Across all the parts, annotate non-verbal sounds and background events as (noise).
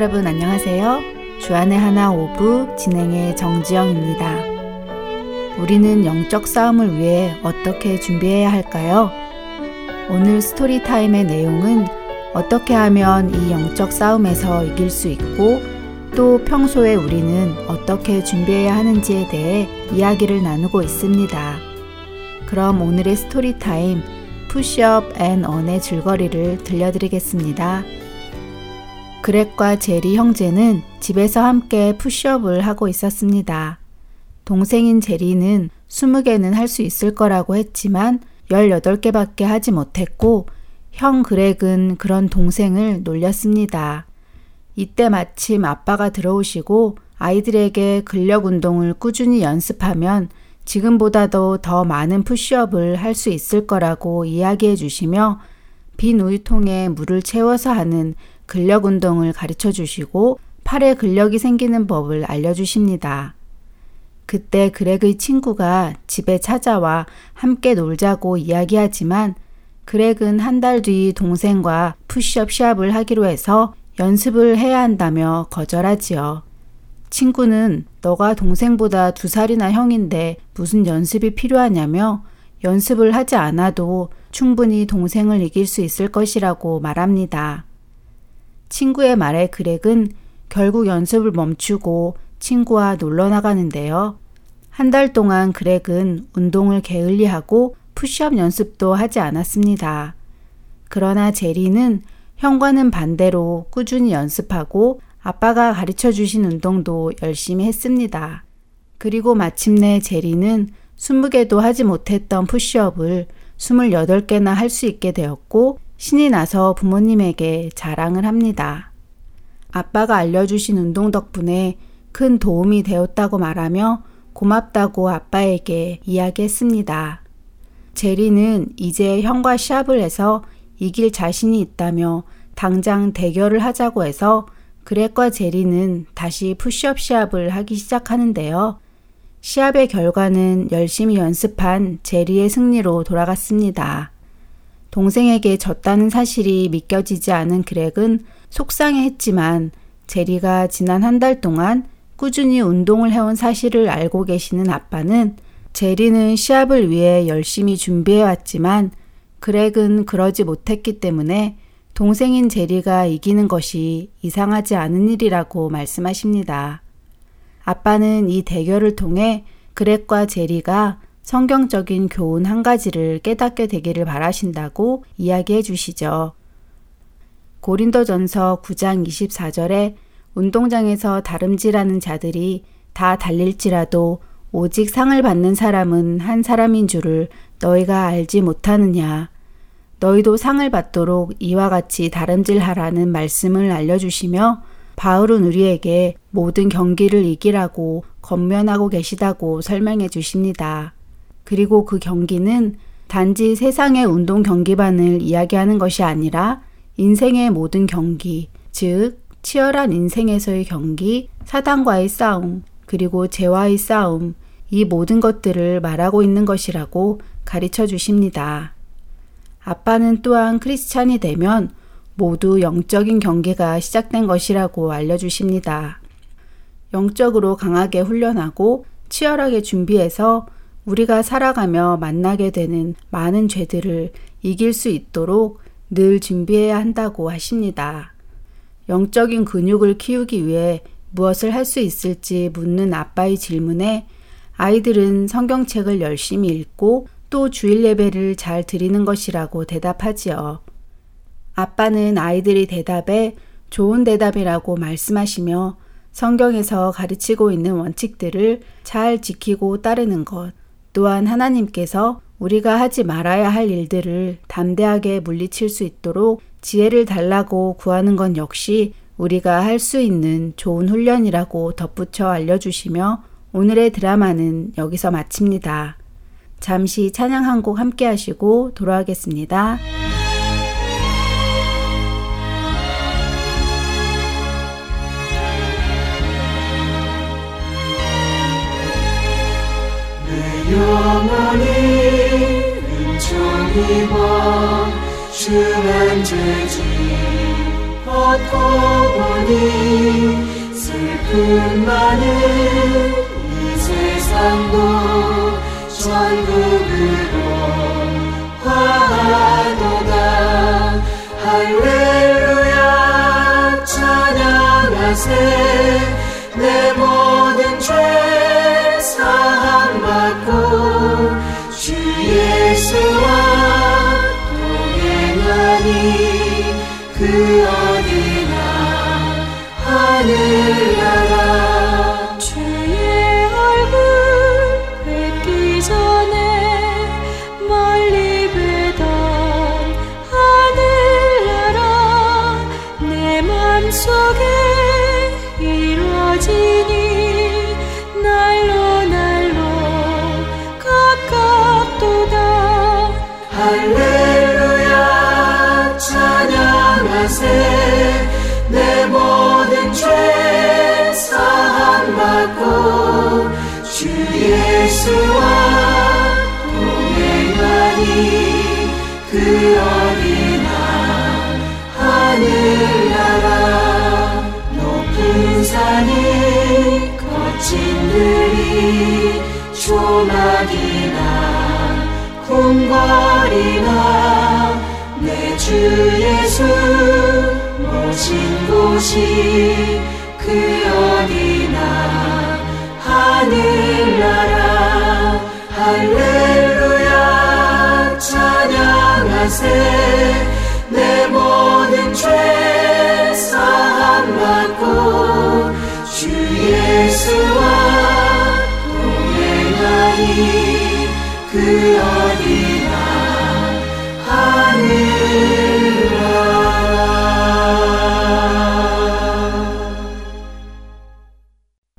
여러분 안녕하세요. 주안의 하나 오부 진행의 정지영입니다. 우리는 영적 싸움을 위해 어떻게 준비해야 할까요? 오늘 Story Time의 내용은 어떻게 하면 이 영적 싸움에서 이길 수 있고 또 평소에 우리는 어떻게 준비해야 하는지에 대해 이야기를 나누고 있습니다. 그럼 오늘의 Story Time Push Up and Run의 줄거리를 들려드리겠습니다. 그렉과 제리 형제는 집에서 함께 푸시업을 하고 있었습니다. 동생인 제리는 20개는 할 수 있을 거라고 했지만 18개밖에 하지 못했고 형 그렉은 그런 동생을 놀렸습니다. 이때 마침 아빠가 들어오시고 아이들에게 근력 운동을 꾸준히 연습하면 지금보다도 더 많은 푸시업을 할 수 있을 거라고 이야기해 주시며 빈 우유통에 물을 채워서 하는 근력 운동을 가르쳐 주시고 팔에 근력이 생기는 법을 알려주십니다. 그때 그렉의 친구가 집에 찾아와 함께 놀자고 이야기하지만 그렉은 한 달 뒤 동생과 푸시업 시합을 하기로 해서 연습을 해야 한다며 거절하지요. 친구는 너가 동생보다 두 살이나 형인데 무슨 연습이 필요하냐며 연습을 하지 않아도 충분히 동생을 이길 수 있을 것이라고 말합니다. 친구의 말에 그렉은 결국 연습을 멈추고 친구와 놀러 나가는데요. 한 달 동안 그렉은 운동을 게을리하고 푸시업 연습도 하지 않았습니다. 그러나 제리는 형과는 반대로 꾸준히 연습하고 아빠가 가르쳐 주신 운동도 열심히 했습니다. 그리고 마침내 제리는 20개도 하지 못했던 푸시업을 28개나 할 수 있게 되었고 신이 나서 부모님에게 자랑을 합니다. 아빠가 알려주신 운동 덕분에 큰 도움이 되었다고 말하며 고맙다고 아빠에게 이야기했습니다. 제리는 이제 형과 시합을 해서 이길 자신이 있다며 당장 대결을 하자고 해서 그렉과 제리는 다시 푸시업 시합을 하기 시작하는데요. 시합의 결과는 열심히 연습한 제리의 승리로 돌아갔습니다. 동생에게 졌다는 사실이 믿겨지지 않은 그렉은 속상해 했지만 제리가 지난 한 달 동안 꾸준히 운동을 해온 사실을 알고 계시는 아빠는 제리는 시합을 위해 열심히 준비해왔지만 그렉은 그러지 못했기 때문에 동생인 제리가 이기는 것이 이상하지 않은 일이라고 말씀하십니다. 아빠는 이 대결을 통해 그렉과 제리가 성경적인 교훈 한 가지를 깨닫게 되기를 바라신다고 이야기해 주시죠. 고린도전서 9장 24절에 운동장에서 다름질하는 자들이 다 달릴지라도 오직 상을 받는 사람은 한 사람인 줄을 너희가 알지 못하느냐. 너희도 상을 받도록 이와 같이 다름질하라는 말씀을 알려주시며 바울은 우리에게 모든 경기를 이기라고 건면하고 계시다고 설명해 주십니다. 그리고 그 경기는 단지 세상의 운동 경기만을 이야기하는 것이 아니라 인생의 모든 경기, 즉, 치열한 인생에서의 경기, 사단과의 싸움, 그리고 죄와의 싸움, 이 모든 것들을 말하고 있는 것이라고 가르쳐 주십니다. 아빠는 또한 크리스찬이 되면 모두 영적인 경계가 시작된 것이라고 알려주십니다. 영적으로 강하게 훈련하고 치열하게 준비해서 우리가 살아가며 만나게 되는 많은 죄들을 이길 수 있도록 늘 준비해야 한다고 하십니다. 영적인 근육을 키우기 위해 무엇을 할 수 있을지 묻는 아빠의 질문에 아이들은 성경책을 열심히 읽고 또 주일 예배를 잘 드리는 것이라고 대답하지요. 아빠는 아이들이 대답에 좋은 대답이라고 말씀하시며 성경에서 가르치고 있는 원칙들을 잘 지키고 따르는 것, 또한 하나님께서 우리가 하지 말아야 할 일들을 담대하게 물리칠 수 있도록 지혜를 달라고 구하는 건 역시 우리가 할 수 있는 좋은 훈련이라고 덧붙여 알려주시며 오늘의 드라마는 여기서 마칩니다. 잠시 찬양 한 곡 함께 하시고 돌아가겠습니다. 영원히 은총이와 주만 죄지. 고통보니 슬픔 많은 이 세상도 천국으로 화하도다. 할렐루야 찬양하세 조막이나 궁궐이나 내 주 예수 모신 곳이 그 어디나 하늘나라. 할렐루야. 찬양하세. 내 모든 죄 사함 받고 그 어디나 하늘나라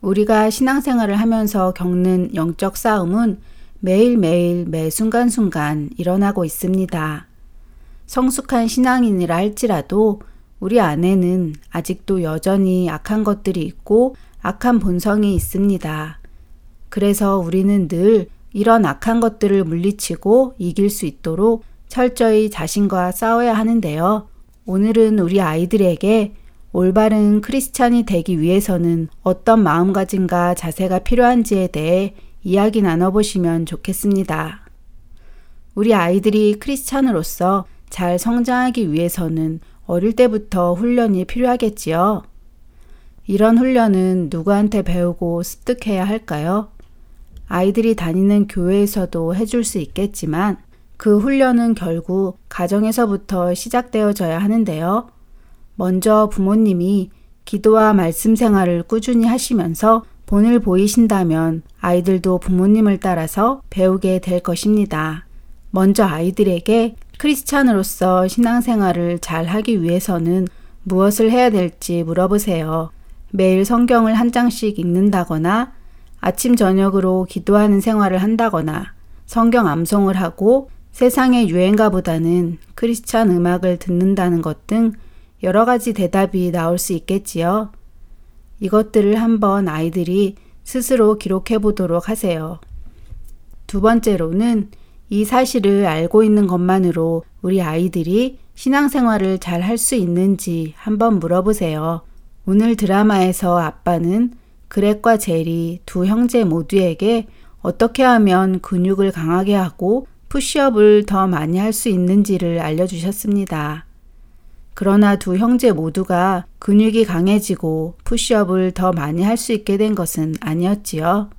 우리가 신앙생활을 하면서 겪는 영적 싸움은 매일매일 매 순간순간 일어나고 있습니다. 성숙한 신앙인이라 할지라도 우리 안에는 아직도 여전히 악한 것들이 있고 악한 본성이 있습니다. 그래서 우리는 늘 이런 악한 것들을 물리치고 이길 수 있도록 철저히 자신과 싸워야 하는데요. 오늘은 우리 아이들에게 올바른 크리스찬이 되기 위해서는 어떤 마음가짐과 자세가 필요한지에 대해 이야기 나눠보시면 좋겠습니다. 우리 아이들이 크리스찬으로서 잘 성장하기 위해서는 어릴 때부터 훈련이 필요하겠지요. 이런 훈련은 누구한테 배우고 습득해야 할까요? 아이들이 다니는 교회에서도 해줄 수 있겠지만 그 훈련은 결국 가정에서부터 시작되어져야 하는데요. 먼저 부모님이 기도와 말씀 생활을 꾸준히 하시면서 본을 보이신다면 아이들도 부모님을 따라서 배우게 될 것입니다. 먼저 아이들에게 크리스찬으로서 신앙생활을 잘 하기 위해서는 무엇을 해야 될지 물어보세요. 매일 성경을 한 장씩 읽는다거나 아침 저녁으로 기도하는 생활을 한다거나 성경 암송을 하고 세상의 유행가보다는 크리스찬 음악을 듣는다는 것 등 여러 가지 대답이 나올 수 있겠지요. 이것들을 한번 아이들이 스스로 기록해 보도록 하세요. 두 번째로는 이 사실을 알고 있는 것만으로 우리 아이들이 신앙생활을 잘 할 수 있는지 한번 물어보세요. 오늘 드라마에서 아빠는 그렉과 젤이 두 형제 모두에게 어떻게 하면 근육을 강하게 하고 푸시업을 더 많이 할 수 있는지를 알려주셨습니다. 그러나 두 형제 모두가 근육이 강해지고 푸시업을 더 많이 할 수 있게 된 것은 아니었지요.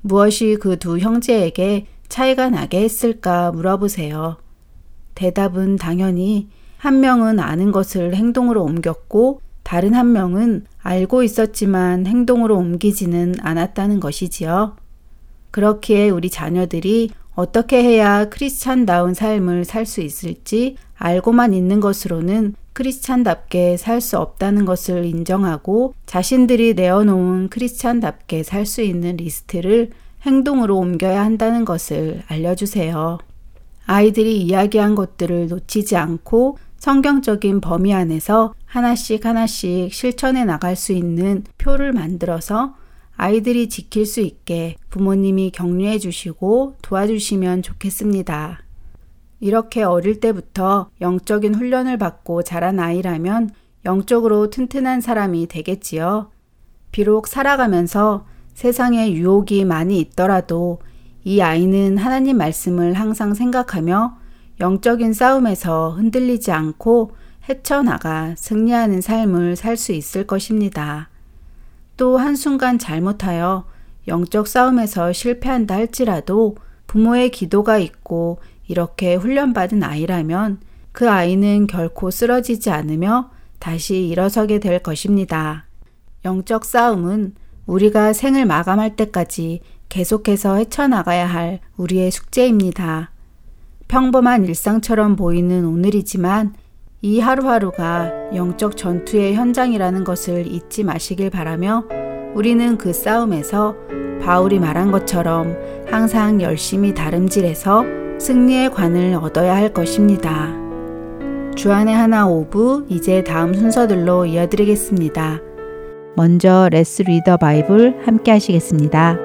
무엇이 그 두 형제에게 차이가 나게 했을까 물어보세요. 대답은 당연히 한 명은 아는 것을 행동으로 옮겼고 다른 한 명은 알고 있었지만 행동으로 옮기지는 않았다는 것이지요. 그렇기에 우리 자녀들이 어떻게 해야 크리스찬다운 삶을 살 수 있을지 알고만 있는 것으로는 크리스찬답게 살 수 없다는 것을 인정하고 자신들이 내어놓은 크리스찬답게 살 수 있는 리스트를 행동으로 옮겨야 한다는 것을 알려주세요. 아이들이 이야기한 것들을 놓치지 않고 성경적인 범위 안에서 하나씩 하나씩 실천해 나갈 수 있는 표를 만들어서 아이들이 지킬 수 있게 부모님이 격려해 주시고 도와주시면 좋겠습니다. 이렇게 어릴 때부터 영적인 훈련을 받고 자란 아이라면 영적으로 튼튼한 사람이 되겠지요. 비록 살아가면서 세상에 유혹이 많이 있더라도 이 아이는 하나님 말씀을 항상 생각하며 영적인 싸움에서 흔들리지 않고 헤쳐나가 승리하는 삶을 살 수 있을 것입니다. 또 한순간 잘못하여 영적 싸움에서 실패한다 할지라도 부모의 기도가 있고 이렇게 훈련받은 아이라면 그 아이는 결코 쓰러지지 않으며 다시 일어서게 될 것입니다. 영적 싸움은 우리가 생을 마감할 때까지 계속해서 헤쳐나가야 할 우리의 숙제입니다. 평범한 일상처럼 보이는 오늘이지만 이 하루하루가 영적 전투의 현장이라는 것을 잊지 마시길 바라며 우리는 그 싸움에서 바울이 말한 것처럼 항상 열심히 다름질해서 승리의 관을 얻어야 할 것입니다. 주안의 하나 오부 이제 다음 순서들로 이어드리겠습니다. 먼저 Let's Read the Bible 함께 하시겠습니다.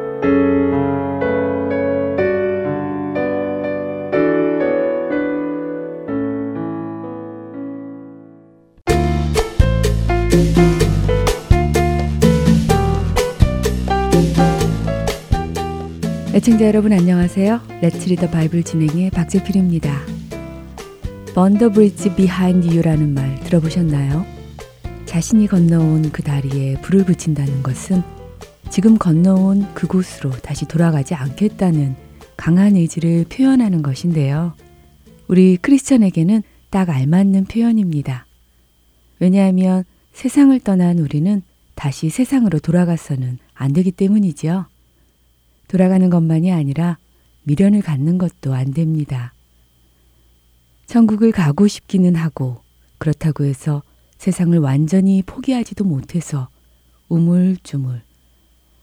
애청자 여러분 안녕하세요. Let's Read the Bible 진행의 박재필입니다. Burn the bridge behind you라는 말 들어보셨나요? 자신이 건너온 그 다리에 불을 붙인다는 것은 지금 건너온 그곳으로 다시 돌아가지 않겠다는 강한 의지를 표현하는 것인데요. 우리 크리스천에게는 딱 알맞는 표현입니다. 왜냐하면 세상을 떠난 우리는 다시 세상으로 돌아가서는 안 되기 때문이지요. 돌아가는 것만이 아니라 미련을 갖는 것도 안 됩니다. 천국을 가고 싶기는 하고 그렇다고 해서 세상을 완전히 포기하지도 못해서 우물쭈물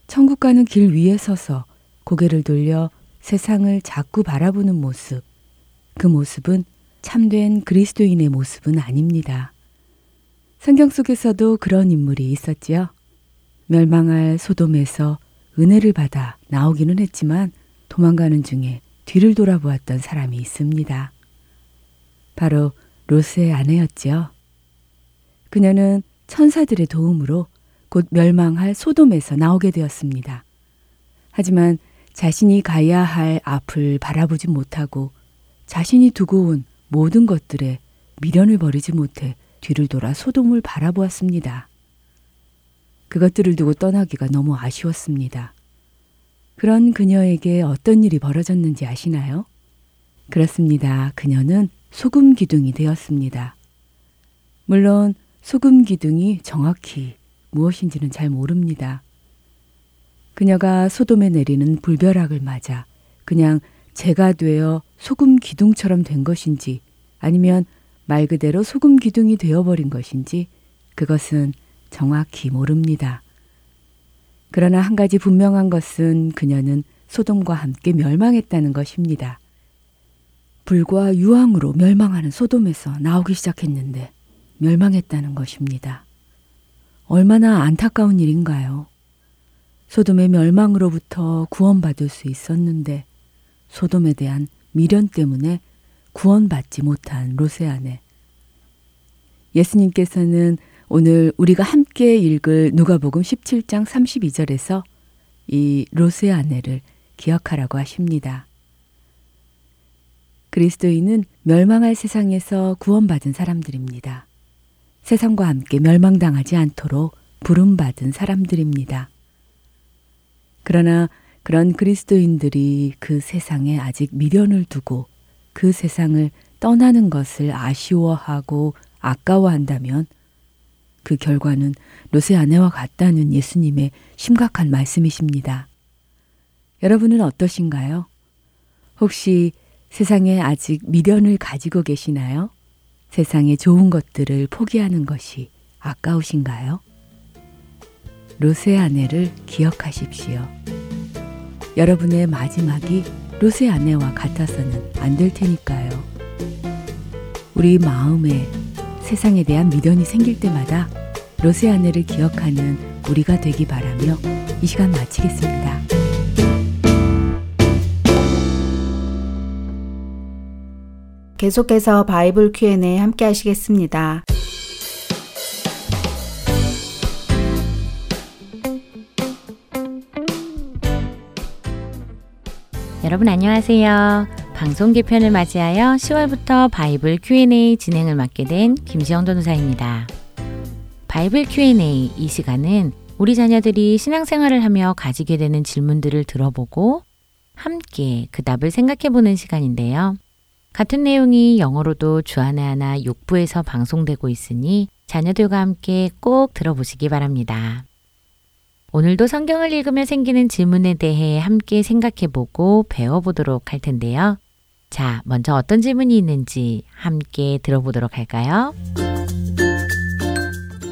천국 가는 길 위에 서서 고개를 돌려 세상을 자꾸 바라보는 모습. 그 모습은 참된 그리스도인의 모습은 아닙니다. 성경 속에서도 그런 인물이 있었지요. 멸망할 소돔에서 은혜를 받아 나오기는 했지만 도망가는 중에 뒤를 돌아보았던 사람이 있습니다. 바로 로스의 아내였지요. 그녀는 천사들의 도움으로 곧 멸망할 소돔에서 나오게 되었습니다. 하지만 자신이 가야 할 앞을 바라보지 못하고 자신이 두고 온 모든 것들에 미련을 버리지 못해 뒤를 돌아 소돔을 바라보았습니다. 그것들을 두고 떠나기가 너무 아쉬웠습니다. 그런 그녀에게 어떤 일이 벌어졌는지 아시나요? 그렇습니다. 그녀는 소금 기둥이 되었습니다. 물론 소금 기둥이 정확히 무엇인지는 잘 모릅니다. 그녀가 소돔에 내리는 불벼락을 맞아 그냥 재가 되어 소금 기둥처럼 된 것인지 아니면 말 그대로 소금 기둥이 되어버린 것인지 그것은 정확히 모릅니다. 그러나 한 가지 분명한 것은 그녀는 소돔과 함께 멸망했다는 것입니다. 불과 유황으로 멸망하는 소돔에서 나오기 시작했는데 멸망했다는 것입니다. 얼마나 안타까운 일인가요? 소돔의 멸망으로부터 구원받을 수 있었는데 소돔에 대한 미련 때문에 구원받지 못한 로세아네. 예수님께서는 오늘 우리가 함께 읽을 누가복음 17장 32절에서 이 로세 아내를 기억하라고 하십니다. 그리스도인은 멸망할 세상에서 구원받은 사람들입니다. 세상과 함께 멸망당하지 않도록 부름받은 사람들입니다. 그러나 그런 그리스도인들이 그 세상에 아직 미련을 두고 그 세상을 떠나는 것을 아쉬워하고 아까워한다면 그 결과는 롯의 아내와 같다는 예수님의 심각한 말씀이십니다. 여러분은 어떠신가요? 혹시 세상에 아직 미련을 가지고 계시나요? 세상의 좋은 것들을 포기하는 것이 아까우신가요? 롯의 아내를 기억하십시오. 여러분의 마지막이 롯의 아내와 같아서는 안 될 테니까요. 우리 마음에 세상에 대한 미련이 생길 때마다 로세 아내를 기억하는 우리가 되기 바라며 이 시간 마치겠습니다. 계속해서 바이블 Q&A 함께 하시겠습니다. 여러분 안녕하세요. 방송 개편을 맞이하여 10월부터 바이블 Q&A 진행을 맡게 된 김지영 전도사입니다. 바이블 Q&A 이 시간은 우리 자녀들이 신앙생활을 하며 가지게 되는 질문들을 들어보고 함께 그 답을 생각해 보는 시간인데요. 같은 내용이 영어로도 주안의 하나 6부에서 방송되고 있으니 자녀들과 함께 꼭 들어보시기 바랍니다. 오늘도 성경을 읽으며 생기는 질문에 대해 함께 생각해 보고 배워보도록 할 텐데요. 자, 먼저 어떤 질문이 있는지 함께 들어보도록 할까요?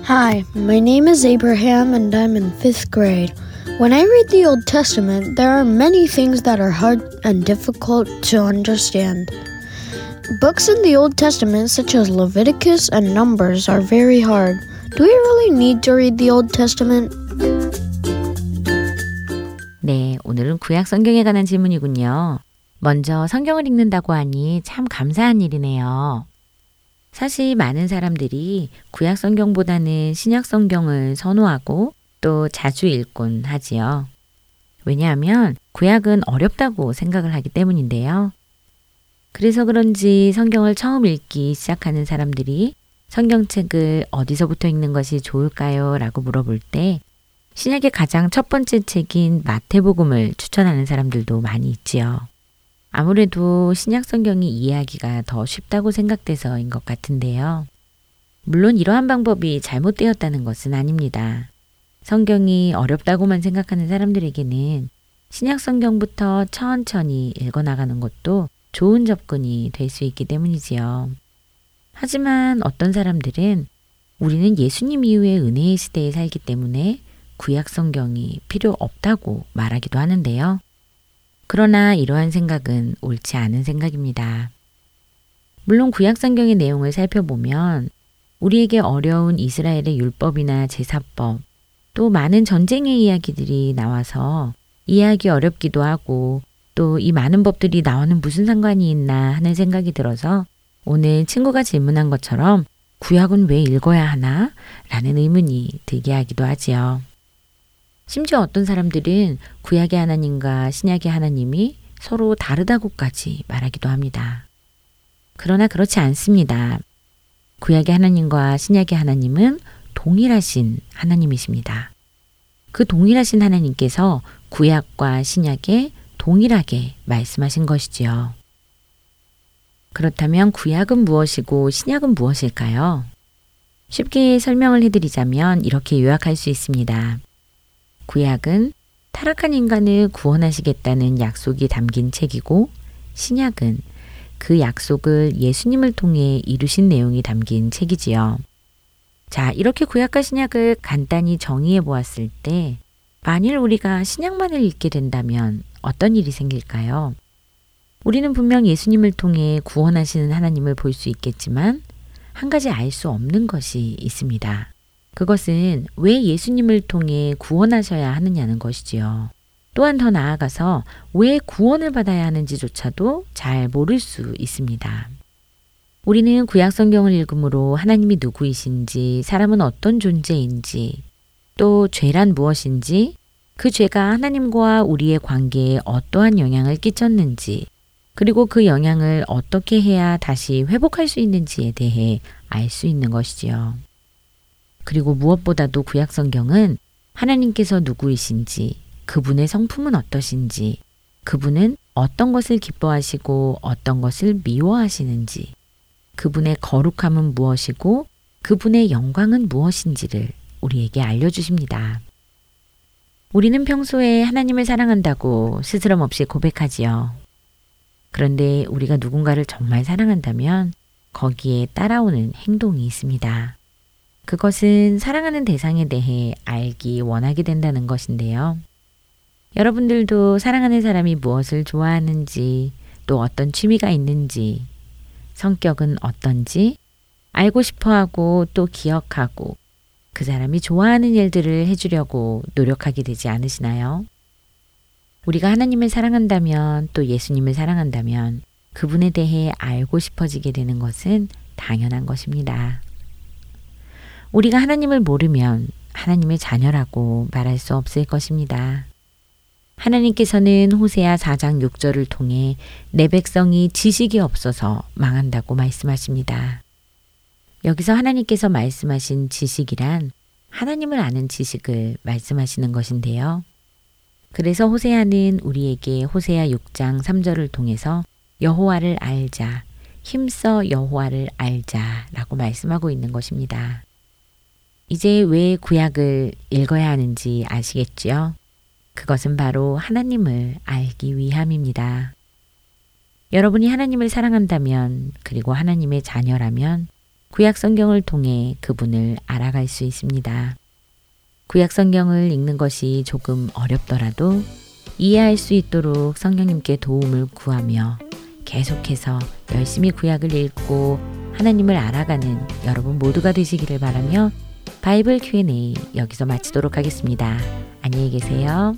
Hi, my name is Abraham and I'm in fifth grade. When I read the Old Testament, there are many things that are hard and difficult to understand. Books in the Old Testament, such as Leviticus and Numbers, are very hard. Do we really need to read the Old Testament? 네, 오늘은 구약 성경에 관한 질문이군요. 먼저 성경을 읽는다고 하니 참 감사한 일이네요. 사실 많은 사람들이 구약 성경보다는 신약 성경을 선호하고 또 자주 읽곤 하지요. 왜냐하면 구약은 어렵다고 생각을 하기 때문인데요. 그래서 그런지 성경을 처음 읽기 시작하는 사람들이 성경책을 어디서부터 읽는 것이 좋을까요? 라고 물어볼 때 신약의 가장 첫 번째 책인 마태복음을 추천하는 사람들도 많이 있지요. 아무래도 신약 성경이 이해하기가 더 쉽다고 생각돼서인 것 같은데요. 물론 이러한 방법이 잘못되었다는 것은 아닙니다. 성경이 어렵다고만 생각하는 사람들에게는 신약 성경부터 천천히 읽어나가는 것도 좋은 접근이 될 수 있기 때문이지요. 하지만 어떤 사람들은 우리는 예수님 이후의 은혜의 시대에 살기 때문에 구약 성경이 필요 없다고 말하기도 하는데요. 그러나 이러한 생각은 옳지 않은 생각입니다. 물론 구약 성경의 내용을 살펴보면 우리에게 어려운 이스라엘의 율법이나 제사법, 또 많은 전쟁의 이야기들이 나와서 이해하기 어렵기도 하고 또 이 많은 법들이 나와는 무슨 상관이 있나 하는 생각이 들어서 오늘 친구가 질문한 것처럼 구약은 왜 읽어야 하나? 라는 의문이 들게 하기도 하지요. 심지어 어떤 사람들은 구약의 하나님과 신약의 하나님이 서로 다르다고까지 말하기도 합니다. 그러나 그렇지 않습니다. 구약의 하나님과 신약의 하나님은 동일하신 하나님이십니다. 그 동일하신 하나님께서 구약과 신약에 동일하게 말씀하신 것이지요. 그렇다면 구약은 무엇이고 신약은 무엇일까요? 쉽게 설명을 해드리자면 이렇게 요약할 수 있습니다. 구약은 타락한 인간을 구원하시겠다는 약속이 담긴 책이고 신약은 그 약속을 예수님을 통해 이루신 내용이 담긴 책이지요. 자, 이렇게 구약과 신약을 간단히 정의해 보았을 때 만일 우리가 신약만을 읽게 된다면 어떤 일이 생길까요? 우리는 분명 예수님을 통해 구원하시는 하나님을 볼 수 있겠지만 한 가지 알 수 없는 것이 있습니다. 그것은 왜 예수님을 통해 구원하셔야 하느냐는 것이지요. 또한 더 나아가서 왜 구원을 받아야 하는지조차도 잘 모를 수 있습니다. 우리는 구약 성경을 읽음으로 하나님이 누구이신지, 사람은 어떤 존재인지, 또 죄란 무엇인지, 그 죄가 하나님과 우리의 관계에 어떠한 영향을 끼쳤는지, 그리고 그 영향을 어떻게 해야 다시 회복할 수 있는지에 대해 알 수 있는 것이지요. 그리고 무엇보다도 구약 성경은 하나님께서 누구이신지, 그분의 성품은 어떠신지, 그분은 어떤 것을 기뻐하시고 어떤 것을 미워하시는지, 그분의 거룩함은 무엇이고 그분의 영광은 무엇인지를 우리에게 알려주십니다. 우리는 평소에 하나님을 사랑한다고 스스럼 없이 고백하지요. 그런데 우리가 누군가를 정말 사랑한다면 거기에 따라오는 행동이 있습니다. 그것은 사랑하는 대상에 대해 알기 원하게 된다는 것인데요. 여러분들도 사랑하는 사람이 무엇을 좋아하는지, 또 어떤 취미가 있는지, 성격은 어떤지 알고 싶어 하고 또 기억하고 그 사람이 좋아하는 일들을 해주려고 노력하게 되지 않으시나요? 우리가 하나님을 사랑한다면 또 예수님을 사랑한다면 그분에 대해 알고 싶어지게 되는 것은 당연한 것입니다. 우리가 하나님을 모르면 하나님의 자녀라고 말할 수 없을 것입니다. 하나님께서는 호세아 4장 6절을 통해 내 백성이 지식이 없어서 망한다고 말씀하십니다. 여기서 하나님께서 말씀하신 지식이란 하나님을 아는 지식을 말씀하시는 것인데요. 그래서 호세아는 우리에게 호세아 6장 3절을 통해서 여호와를 알자, 힘써 여호와를 알자라고 말씀하고 있는 것입니다. 이제 왜 구약을 읽어야 하는지 아시겠지요? 그것은 바로 하나님을 알기 위함입니다. 여러분이 하나님을 사랑한다면, 그리고 하나님의 자녀라면, 구약 성경을 통해 그분을 알아갈 수 있습니다. 구약 성경을 읽는 것이 조금 어렵더라도 이해할 수 있도록 성령님께 도움을 구하며 계속해서 열심히 구약을 읽고 하나님을 알아가는 여러분 모두가 되시기를 바라며 바이블 Q&A 여기서 마치도록 하겠습니다. 안녕히 계세요.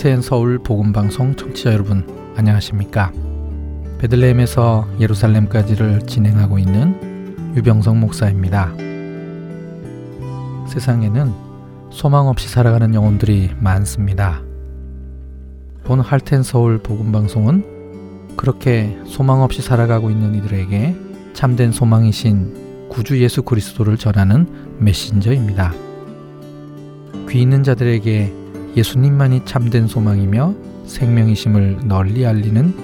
할트앤 서울 복음 방송 청취자 여러분 안녕하십니까? 베들레헴에서 예루살렘까지를 진행하고 있는 유병성 목사입니다. 세상에는 소망 없이 살아가는 영혼들이 많습니다. 본 할텐 서울 복음 방송은 그렇게 소망 없이 살아가고 있는 이들에게 참된 소망이신 구주 예수 그리스도를 전하는 메신저입니다. 귀 있는 자들에게 예수님만이 참된 소망이며 생명이심을 널리 알리는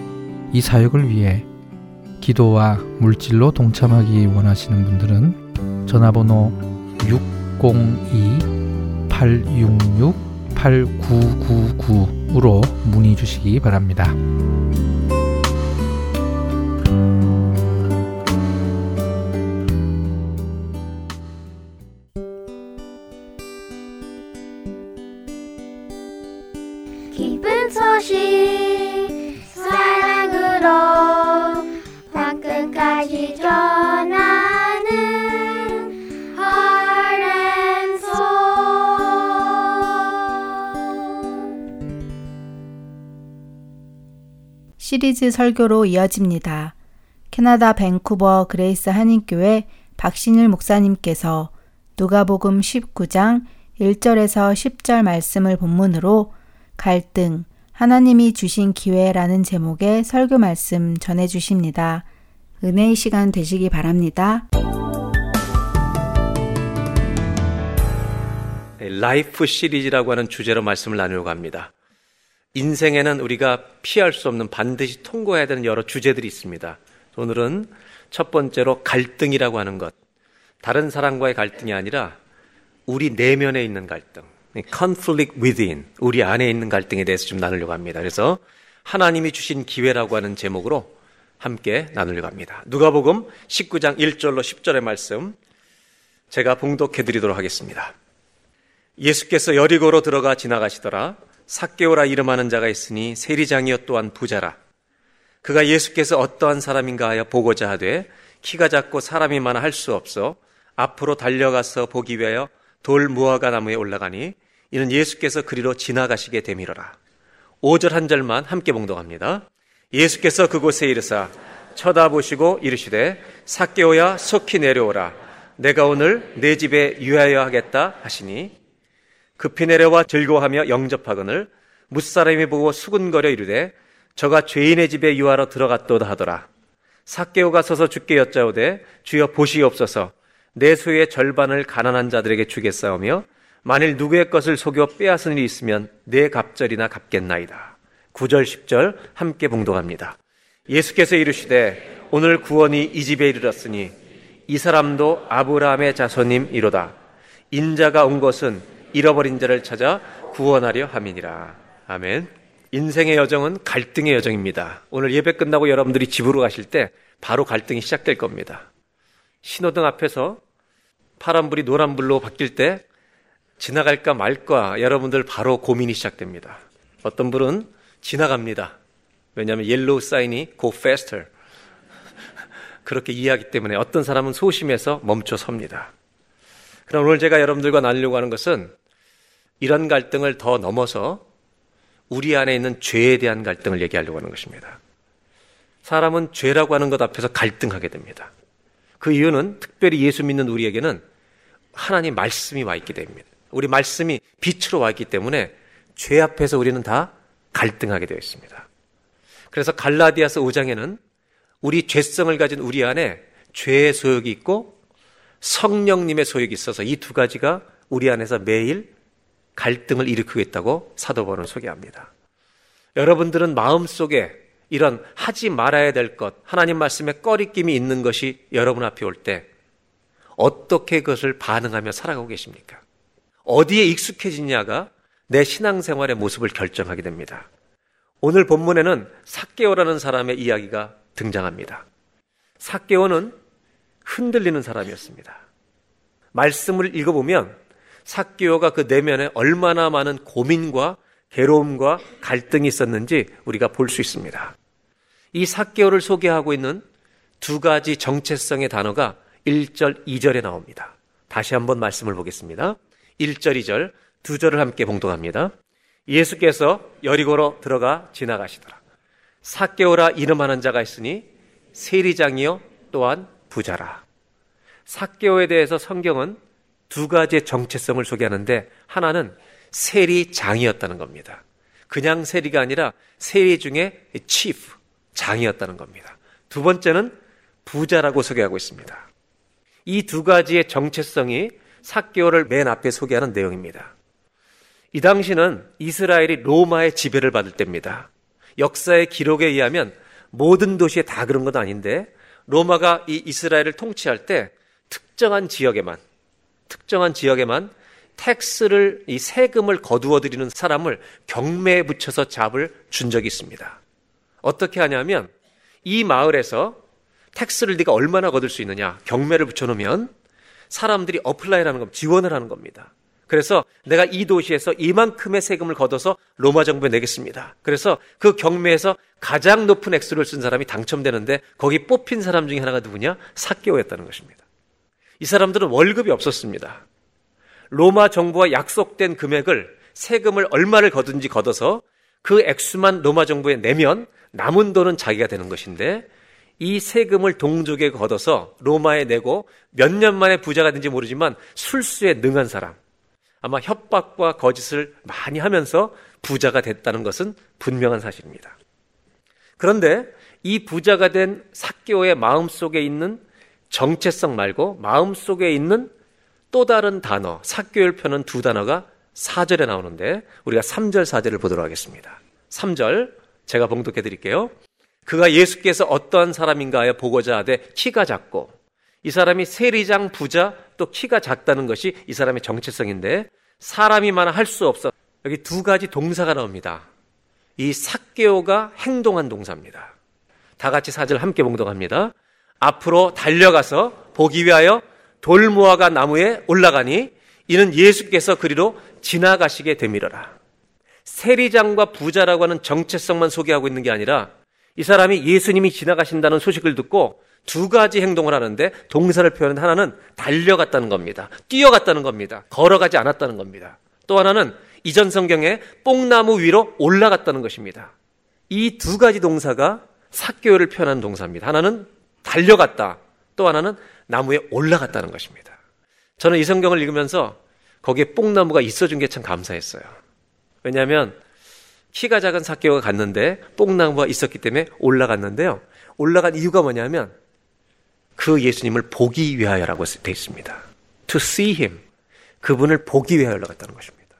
이 사역을 위해 기도와 물질로 동참하기 원하시는 분들은 전화번호 602-866-8999으로 문의 주시기 바랍니다. 시리즈 설교로 이어집니다. 캐나다 밴쿠버 그레이스 한인교회 박신일 목사님께서 누가복음 19장 1절에서 10절 말씀을 본문으로 갈등, 하나님이 주신 기회라는 제목의 설교 말씀 전해 주십니다. 은혜의 시간 되시기 바랍니다. Life 시리즈라고 하는 주제로 말씀을 나누려고 합니다. 인생에는 우리가 피할 수 없는 반드시 통과해야 되는 여러 주제들이 있습니다. 오늘은 첫 번째로 갈등이라고 하는 것. 다른 사람과의 갈등이 아니라 우리 내면에 있는 갈등. conflict within. 우리 안에 있는 갈등에 대해서 좀 나누려고 합니다. 그래서 하나님이 주신 기회라고 하는 제목으로 함께 나누려고 합니다. 누가복음 19장 1절로 10절의 말씀 제가 봉독해 드리도록 하겠습니다. 예수께서 여리고로 들어가 지나가시더라. 삭개오라 이름하는 자가 있으니 세리장이여 또한 부자라. 그가 예수께서 어떠한 사람인가 하여 보고자 하되 키가 작고 사람이 많아 할 수 없어 앞으로 달려가서 보기 위하여 돌 무화과 나무에 올라가니 이는 예수께서 그리로 지나가시게 되밀어라. 5절 한 절만 함께 봉독합니다. 예수께서 그곳에 이르사 쳐다보시고 이르시되 삭개오야 속히 내려오라. 내가 오늘 내 집에 유하여 하겠다 하시니 급히 내려와 즐거워하며 영접하거늘 무사람이 보고 수군거려 이르되 저가 죄인의 집에 유하러 들어갔도다 하더라. 삭개오가 서서 주께 여짜오되 주여 보시옵소서 내 소유의 절반을 가난한 자들에게 주겠사오며 만일 누구의 것을 속여 빼앗은 일이 있으면 내 갑절이나 갚겠나이다. 9절 10절 함께 봉독합니다. 예수께서 이르시되 오늘 구원이 이 집에 이르렀으니 이 사람도 아브라함의 자손임 이로다. 인자가 온 것은 잃어버린 자를 찾아 구원하려 함이니라. 아멘. 인생의 여정은 갈등의 여정입니다. 오늘 예배 끝나고 여러분들이 집으로 가실 때 바로 갈등이 시작될 겁니다. 신호등 앞에서 파란불이 노란불로 바뀔 때 지나갈까 말까 여러분들 바로 고민이 시작됩니다. 어떤 분은 지나갑니다. 왜냐하면 yellow sign이 go faster. (laughs) 그렇게 이해하기 때문에 어떤 사람은 소심해서 멈춰 섭니다. 그럼 오늘 제가 여러분들과 나누려고 하는 것은 이런 갈등을 더 넘어서 우리 안에 있는 죄에 대한 갈등을 얘기하려고 하는 것입니다. 사람은 죄라고 하는 것 앞에서 갈등하게 됩니다. 그 이유는 특별히 예수 믿는 우리에게는 하나님 말씀이 와 있기 때문입니다. 우리 말씀이 빛으로 와 있기 때문에 죄 앞에서 우리는 다 갈등하게 되어 있습니다. 그래서 갈라디아서 5장에는 우리 죄성을 가진 우리 안에 죄의 소욕이 있고 성령님의 소욕이 있어서 이 두 가지가 우리 안에서 매일 갈등을 일으키고 있다고 사도 바울은 소개합니다. 여러분들은 마음속에 이런 하지 말아야 될 것, 하나님 말씀에 꺼리낌이 있는 것이 여러분 앞에 올 때 어떻게 그것을 반응하며 살아가고 계십니까? 어디에 익숙해지냐가 내 신앙생활의 모습을 결정하게 됩니다. 오늘 본문에는 삭개오라는 사람의 이야기가 등장합니다. 삭개오는 흔들리는 사람이었습니다. 말씀을 읽어보면 삭개오가 그 내면에 얼마나 많은 고민과 괴로움과 갈등이 있었는지 우리가 볼 수 있습니다. 이 삭개오를 소개하고 있는 두 가지 정체성의 단어가 1절, 2절에 나옵니다. 다시 한번 말씀을 보겠습니다. 1절, 2절, 두 절을 함께 봉독합니다. 예수께서 여리고로 들어가 지나가시더라. 사개오라 이름하는 자가 있으니 세리장이요 또한 부자라. 사개오에 대해서 성경은 두 가지의 정체성을 소개하는데 하나는 세리장이었다는 겁니다. 그냥 세리가 아니라 세리 중에 치프, 장이었다는 겁니다. 두 번째는 부자라고 소개하고 있습니다. 이 두 가지의 정체성이 사개오를 맨 앞에 소개하는 내용입니다. 이 당시는 이스라엘이 로마의 지배를 받을 때입니다. 역사의 기록에 의하면 모든 도시에 다 그런 건 아닌데 로마가 이 이스라엘을 통치할 때 특정한 지역에만 특정한 지역에만 텍스를 이 세금을 거두어 들이는 사람을 경매에 붙여서 job을 준 적이 있습니다. 어떻게 하냐면 이 마을에서 tax를 네가 얼마나 거둘 수 있느냐 경매를 붙여 놓으면 사람들이 apply를 하는 겁니다. 지원을 하는 겁니다. 그래서 내가 이 도시에서 이만큼의 세금을 걷어서 로마 정부에 내겠습니다. 그래서 그 경매에서 가장 높은 액수를 쓴 사람이 당첨되는데 거기 뽑힌 사람 중에 하나가 누구냐? 사개오였다는 것입니다. 이 사람들은 월급이 없었습니다. 로마 정부와 약속된 금액을 세금을 얼마를 거둔지 걷어서 그 액수만 로마 정부에 내면 남은 돈은 자기가 되는 것인데 이 세금을 동족에 걷어서 로마에 내고 몇 년 만에 부자가 된지 모르지만 술수에 능한 사람, 아마 협박과 거짓을 많이 하면서 부자가 됐다는 것은 분명한 사실입니다. 그런데 이 부자가 된 사교의 마음 속에 있는 정체성 말고 마음 속에 있는 또 다른 단어, 사교를 펴는 두 단어가 4절에 나오는데 우리가 3절, 4절을 보도록 하겠습니다. 3절 제가 봉독해 드릴게요. 그가 예수께서 어떠한 사람인가 하여 보고자 하되 키가 작고 이 사람이 세리장 부자 또 키가 작다는 것이 이 사람의 정체성인데 사람이 많아 할 수 없어. 여기 두 가지 동사가 나옵니다. 이 삭개오가 행동한 동사입니다. 다 같이 사절 함께 봉독합니다. 앞으로 달려가서 보기 위하여 돌무화과 나무에 올라가니 이는 예수께서 그리로 지나가시게 되밀어라. 세리장과 부자라고 하는 정체성만 소개하고 있는 게 아니라 이 사람이 예수님이 지나가신다는 소식을 듣고 두 가지 행동을 하는데 동사를 표현한 하나는 달려갔다는 겁니다. 뛰어갔다는 겁니다. 걸어가지 않았다는 겁니다. 또 하나는 이전 성경에 뽕나무 위로 올라갔다는 것입니다. 이 두 가지 동사가 사교를 표현한 동사입니다. 하나는 달려갔다. 또 하나는 나무에 올라갔다는 것입니다. 저는 이 성경을 읽으면서 거기에 뽕나무가 있어준 게 참 감사했어요. 왜냐하면 키가 작은 사개오가 갔는데 뽕나무가 있었기 때문에 올라갔는데요. 올라간 이유가 뭐냐면 그 예수님을 보기 위하여라고 되어 있습니다. To see him. 그분을 보기 위하여 올라갔다는 것입니다.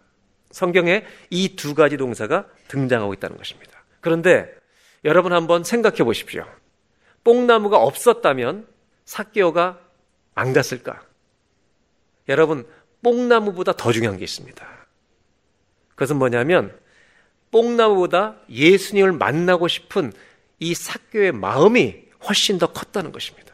성경에 이 두 가지 동사가 등장하고 있다는 것입니다. 그런데 여러분 한번 생각해 보십시오. 뽕나무가 없었다면 사개오가 안 갔을까? 여러분, 뽕나무보다 더 중요한 게 있습니다. 그것은 뭐냐면 뽕나무보다 예수님을 만나고 싶은 이 사교의 마음이 훨씬 더 컸다는 것입니다.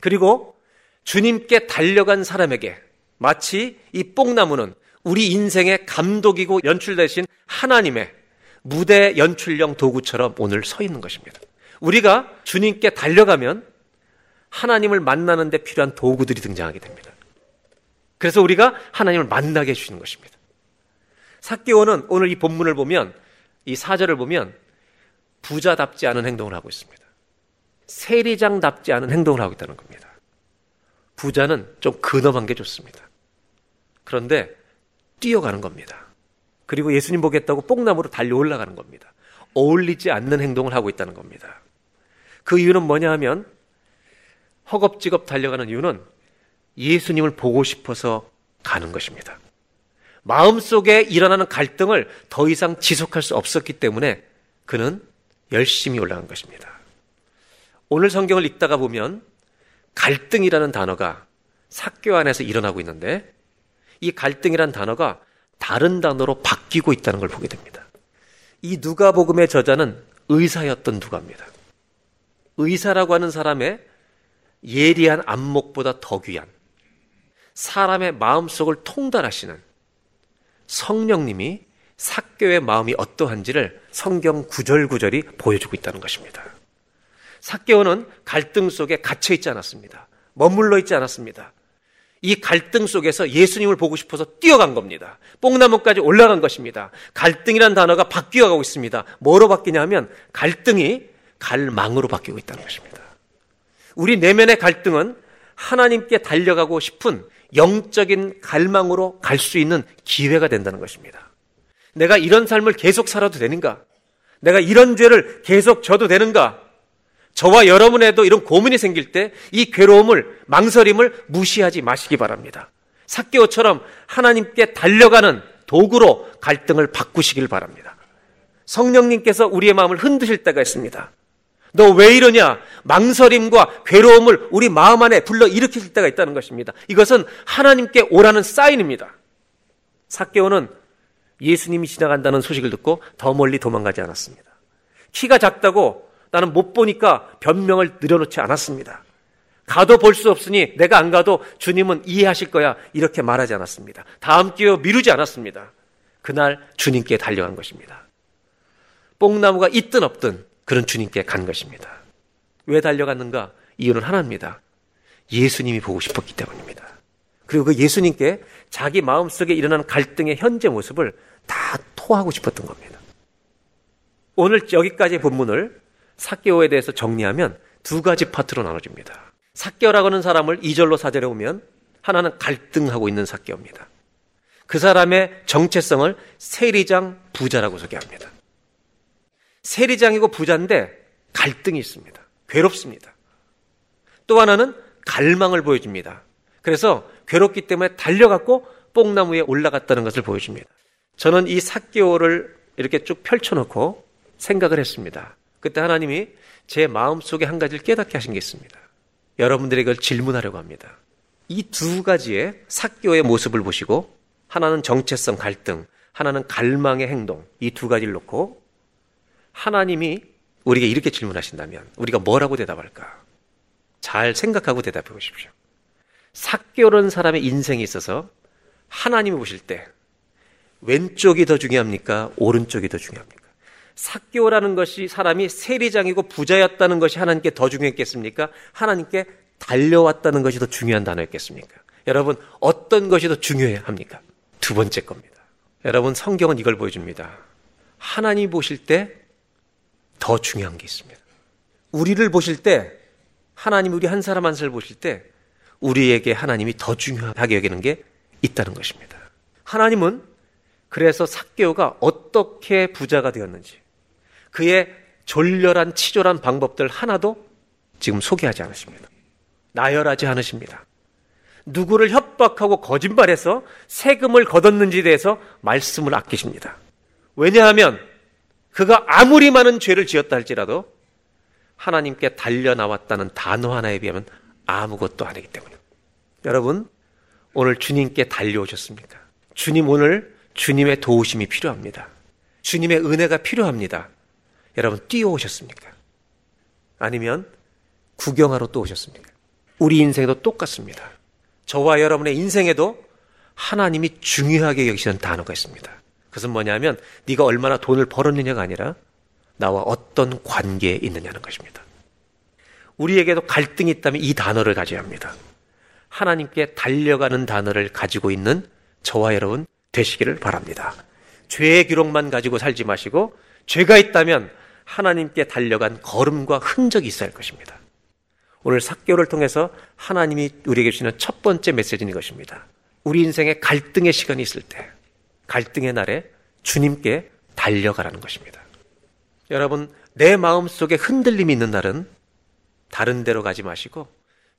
그리고 주님께 달려간 사람에게 마치 이 뽕나무는 우리 인생의 감독이고 연출 대신 하나님의 무대 연출용 도구처럼 오늘 서 있는 것입니다. 우리가 주님께 달려가면 하나님을 만나는 데 필요한 도구들이 등장하게 됩니다. 그래서 우리가 하나님을 만나게 해주시는 것입니다. 사개오는 오늘 이 본문을 보면 이 사절을 보면 부자답지 않은 행동을 하고 있습니다. 세리장답지 않은 행동을 하고 있다는 겁니다. 부자는 좀 근엄한 게 좋습니다. 그런데 뛰어가는 겁니다. 그리고 예수님 보겠다고 뽕나무로 달려 올라가는 겁니다. 어울리지 않는 행동을 하고 있다는 겁니다. 그 이유는 뭐냐 하면 허겁지겁 달려가는 이유는 예수님을 보고 싶어서 가는 것입니다. 마음속에 일어나는 갈등을 더 이상 지속할 수 없었기 때문에 그는 열심히 올라간 것입니다. 오늘 성경을 읽다가 보면 갈등이라는 단어가 사교 안에서 일어나고 있는데 이 갈등이라는 단어가 다른 단어로 바뀌고 있다는 걸 보게 됩니다. 이 누가복음의 저자는 의사였던 누가입니다. 의사라고 하는 사람의 예리한 안목보다 더 귀한 사람의 마음속을 통달하시는 성령님이 사교의 마음이 어떠한지를 성경 구절구절이 보여주고 있다는 것입니다. 사교는 갈등 속에 갇혀 있지 않았습니다. 머물러 있지 않았습니다. 이 갈등 속에서 예수님을 보고 싶어서 뛰어간 겁니다. 뽕나무까지 올라간 것입니다. 갈등이란 단어가 바뀌어가고 있습니다. 뭐로 바뀌냐면 갈등이 갈망으로 바뀌고 있다는 것입니다. 우리 내면의 갈등은 하나님께 달려가고 싶은 영적인 갈망으로 갈 수 있는 기회가 된다는 것입니다. 내가 이런 삶을 계속 살아도 되는가? 내가 이런 죄를 계속 져도 되는가? 저와 여러분에도 이런 고민이 생길 때 이 괴로움을, 망설임을 무시하지 마시기 바랍니다. 사개오처럼 하나님께 달려가는 도구로 갈등을 바꾸시길 바랍니다. 성령님께서 우리의 마음을 흔드실 때가 있습니다. 너 왜 이러냐? 망설임과 괴로움을 우리 마음 안에 불러 일으키실 때가 있다는 것입니다. 이것은 하나님께 오라는 사인입니다. 사개오는 예수님이 지나간다는 소식을 듣고 더 멀리 도망가지 않았습니다. 키가 작다고 나는 못 보니까 변명을 늘어놓지 않았습니다. 가도 볼 수 없으니 내가 안 가도 주님은 이해하실 거야. 이렇게 말하지 않았습니다. 다음 기회 미루지 않았습니다. 그날 주님께 달려간 것입니다. 뽕나무가 있든 없든 그런 주님께 간 것입니다. 왜 달려갔는가? 이유는 하나입니다. 예수님이 보고 싶었기 때문입니다. 그리고 그 예수님께 자기 마음속에 일어나는 갈등의 현재 모습을 다 토하고 싶었던 겁니다. 오늘 여기까지 본문을 사개오에 대해서 정리하면 두 가지 파트로 나눠집니다. 사개오라고 하는 사람을 2절로 4절에 오면 하나는 갈등하고 있는 사개오입니다. 그 사람의 정체성을 세리장 부자라고 소개합니다. 세리장이고 부자인데 갈등이 있습니다. 괴롭습니다. 또 하나는 갈망을 보여줍니다. 그래서 괴롭기 때문에 달려갔고 뽕나무에 올라갔다는 것을 보여줍니다. 저는 이 사개오를 이렇게 쭉 펼쳐놓고 생각을 했습니다. 그때 하나님이 제 마음속에 한 가지를 깨닫게 하신 게 있습니다. 여러분들에게 질문하려고 합니다. 이 두 가지의 사교의 모습을 보시고 하나는 정체성 갈등, 하나는 갈망의 행동 이 두 가지를 놓고 하나님이 우리에게 이렇게 질문하신다면 우리가 뭐라고 대답할까? 잘 생각하고 대답해 보십시오. 사교는 사람의 인생에 있어서 하나님이 보실 때 왼쪽이 더 중요합니까? 오른쪽이 더 중요합니까? 사교라는 것이 사람이 세리장이고 부자였다는 것이 하나님께 더 중요했겠습니까? 하나님께 달려왔다는 것이 더 중요한 단어였겠습니까? 여러분, 어떤 것이 더 중요해야 합니까? 두 번째 겁니다. 여러분, 성경은 이걸 보여줍니다. 하나님 보실 때 더 중요한 게 있습니다. 우리를 보실 때, 하나님 우리 한 사람 한 사람 보실 때, 우리에게 하나님이 더 중요하게 여기는 게 있다는 것입니다. 하나님은 그래서 삭개오가 어떻게 부자가 되었는지, 그의 졸렬한 치졸한 방법들 하나도 지금 소개하지 않으십니다. 나열하지 않으십니다. 누구를 협박하고 거짓말해서 세금을 거뒀는지에 대해서 말씀을 아끼십니다. 왜냐하면 그가 아무리 많은 죄를 지었다 할지라도 하나님께 달려 나왔다는 단어 하나에 비하면 아무것도 아니기 때문입니다. 여러분, 오늘 주님께 달려오셨습니까? 주님 오늘 주님의 도우심이 필요합니다. 주님의 은혜가 필요합니다. 여러분 뛰어오셨습니까? 아니면 구경하러 또 오셨습니까? 우리 인생도 똑같습니다. 저와 여러분의 인생에도 하나님이 중요하게 여기시는 단어가 있습니다. 그것은 뭐냐면 네가 얼마나 돈을 벌었느냐가 아니라 나와 어떤 관계에 있느냐는 것입니다. 우리에게도 갈등이 있다면 이 단어를 가져야 합니다. 하나님께 달려가는 단어를 가지고 있는 저와 여러분 되시기를 바랍니다. 죄의 기록만 가지고 살지 마시고 죄가 있다면 하나님께 달려간 걸음과 흔적이 있어야 할 것입니다. 오늘 삭교를 통해서 하나님이 우리에게 주시는 첫 번째 메시지는 이것입니다. 우리 인생에 갈등의 시간이 있을 때, 갈등의 날에 주님께 달려가라는 것입니다. 여러분, 내 마음 속에 흔들림이 있는 날은 다른 데로 가지 마시고,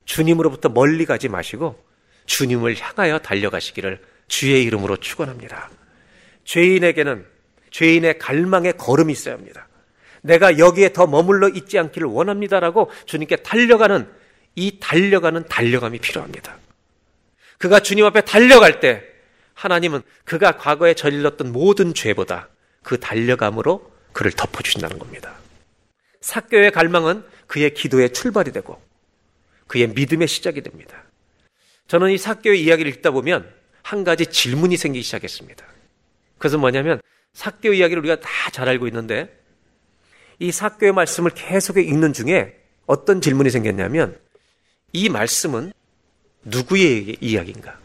주님으로부터 멀리 가지 마시고, 주님을 향하여 달려가시기를 주의 이름으로 축원합니다. 죄인에게는 죄인의 갈망의 걸음이 있어야 합니다. 내가 여기에 더 머물러 있지 않기를 원합니다라고 주님께 달려가는 이 달려가는 달려감이 필요합니다. 그가 주님 앞에 달려갈 때 하나님은 그가 과거에 저질렀던 모든 죄보다 그 달려감으로 그를 덮어주신다는 겁니다. 사교의 갈망은 그의 기도의 출발이 되고 그의 믿음의 시작이 됩니다. 저는 이 사교의 이야기를 읽다 보면 한 가지 질문이 생기기 시작했습니다. 그것은 뭐냐면 사교 이야기를 우리가 다 잘 알고 있는데 이 사교의 말씀을 계속 읽는 중에 어떤 질문이 생겼냐면 이 말씀은 누구의 이야기인가?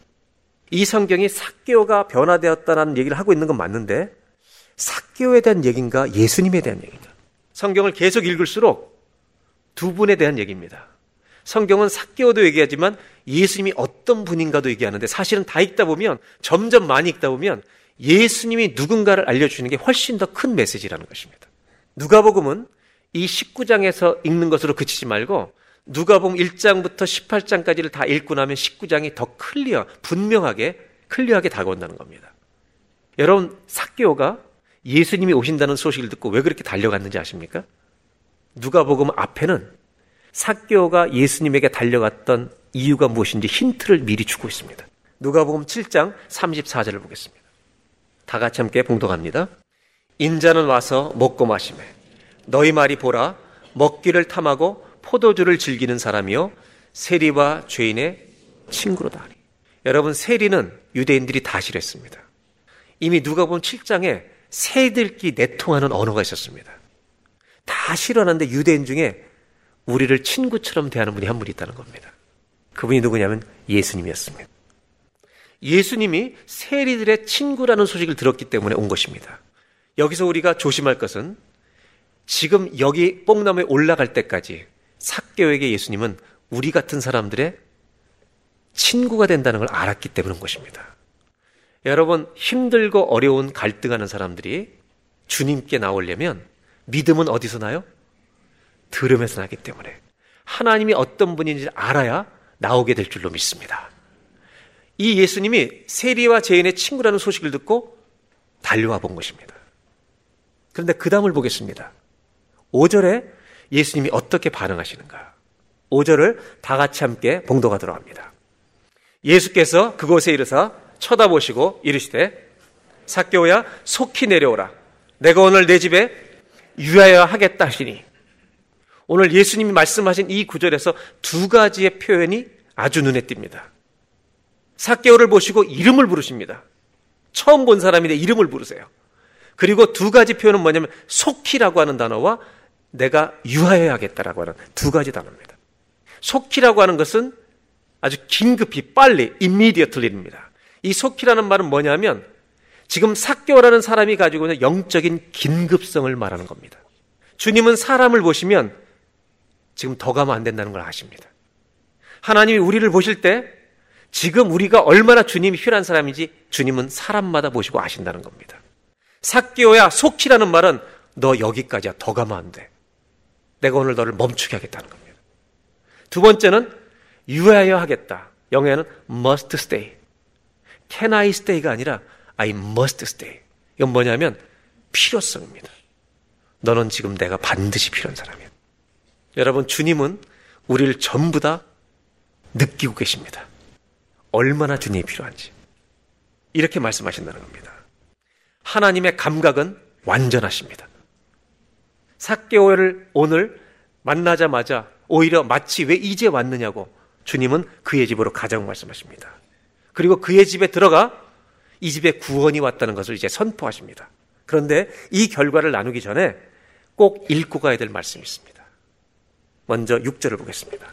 이 성경이 삭개오가 변화되었다는 얘기를 하고 있는 건 맞는데 삭개오에 대한 얘기인가 예수님에 대한 얘기인가? 성경을 계속 읽을수록 두 분에 대한 얘기입니다. 성경은 삭개오도 얘기하지만 예수님이 어떤 분인가도 얘기하는데 사실은 다 읽다 보면 점점 많이 읽다 보면 예수님이 누군가를 알려주는 게 훨씬 더 큰 메시지라는 것입니다. 누가복음은 이 19장에서 읽는 것으로 그치지 말고 누가복음 1장부터 18장까지를 다 읽고 나면 19장이 더 clear, 분명하게 clear하게 다가온다는 겁니다. 여러분 삭개오가 예수님이 오신다는 소식을 듣고 왜 그렇게 달려갔는지 아십니까? 누가복음 앞에는 삭개오가 예수님에게 달려갔던 이유가 무엇인지 힌트를 미리 주고 있습니다. 누가복음 7장 34절을 보겠습니다. 다 같이 함께 봉독합니다. 인자는 와서 먹고 마시매 너희 말이 보라 먹기를 탐하고 포도주를 즐기는 사람이요 세리와 죄인의 친구로다. 여러분 세리는 유대인들이 다 싫어했습니다. 이미 누가복음 7장에 새들끼 내통하는 언어가 있었습니다. 다 싫어하는데 유대인 중에 우리를 친구처럼 대하는 분이 한 분이 있다는 겁니다. 그분이 누구냐면 예수님이었습니다. 예수님이 세리들의 친구라는 소식을 들었기 때문에 온 것입니다. 여기서 우리가 조심할 것은 지금 여기 뽕나무에 올라갈 때까지 삭개오에게 예수님은 우리 같은 사람들의 친구가 된다는 걸 알았기 때문인 것입니다. 여러분 힘들고 어려운 갈등하는 사람들이 주님께 나오려면 믿음은 어디서 나요? 들음에서 나기 때문에 하나님이 어떤 분인지 알아야 나오게 될 줄로 믿습니다. 이 예수님이 세리와 죄인의 친구라는 소식을 듣고 달려와 본 것입니다. 그런데 그 다음을 보겠습니다. 5절에 예수님이 어떻게 반응하시는가? 5절을 다 같이 함께 봉독하도록 합니다. 예수께서 그곳에 이르사 쳐다보시고 이르시되 삭개오야 속히 내려오라. 내가 오늘 내 집에 유하여 하겠다 하시니 오늘 예수님이 말씀하신 이 구절에서 두 가지의 표현이 아주 눈에 띕니다. 삭개오를 보시고 이름을 부르십니다. 처음 본 사람인데 이름을 부르세요. 그리고 두 가지 표현은 뭐냐면 속히라고 하는 단어와 내가 유하여야겠다라고 하는 두 가지 단어입니다. 속히라고 하는 것은 아주 긴급히 빨리 immediately입니다. 이 속히라는 말은 뭐냐면 지금 삭개오라는 사람이 가지고 있는 영적인 긴급성을 말하는 겁니다. 주님은 사람을 보시면 지금 더 가면 안 된다는 걸 아십니다. 하나님이 우리를 보실 때 지금 우리가 얼마나 주님이 필요한 사람인지 주님은 사람마다 보시고 아신다는 겁니다. 삭개오야 속히라는 말은 너 여기까지야 더 가면 안 돼. 내가 오늘 너를 멈추게 하겠다는 겁니다. 두 번째는 유하여 하겠다. 영어에는 must stay. can I stay가 아니라 I must stay. 이건 뭐냐면 필요성입니다. 너는 지금 내가 반드시 필요한 사람이야. 여러분 주님은 우리를 전부 다 느끼고 계십니다. 얼마나 주님이 필요한지. 이렇게 말씀하신다는 겁니다. 하나님의 감각은 완전하십니다. 삭개오를 오늘 만나자마자 오히려 마치 왜 이제 왔느냐고 주님은 그의 집으로 가자고 말씀하십니다. 그리고 그의 집에 들어가 이 집에 구원이 왔다는 것을 이제 선포하십니다. 그런데 이 결과를 나누기 전에 꼭 읽고 가야 될 말씀이 있습니다. 먼저 6절을 보겠습니다.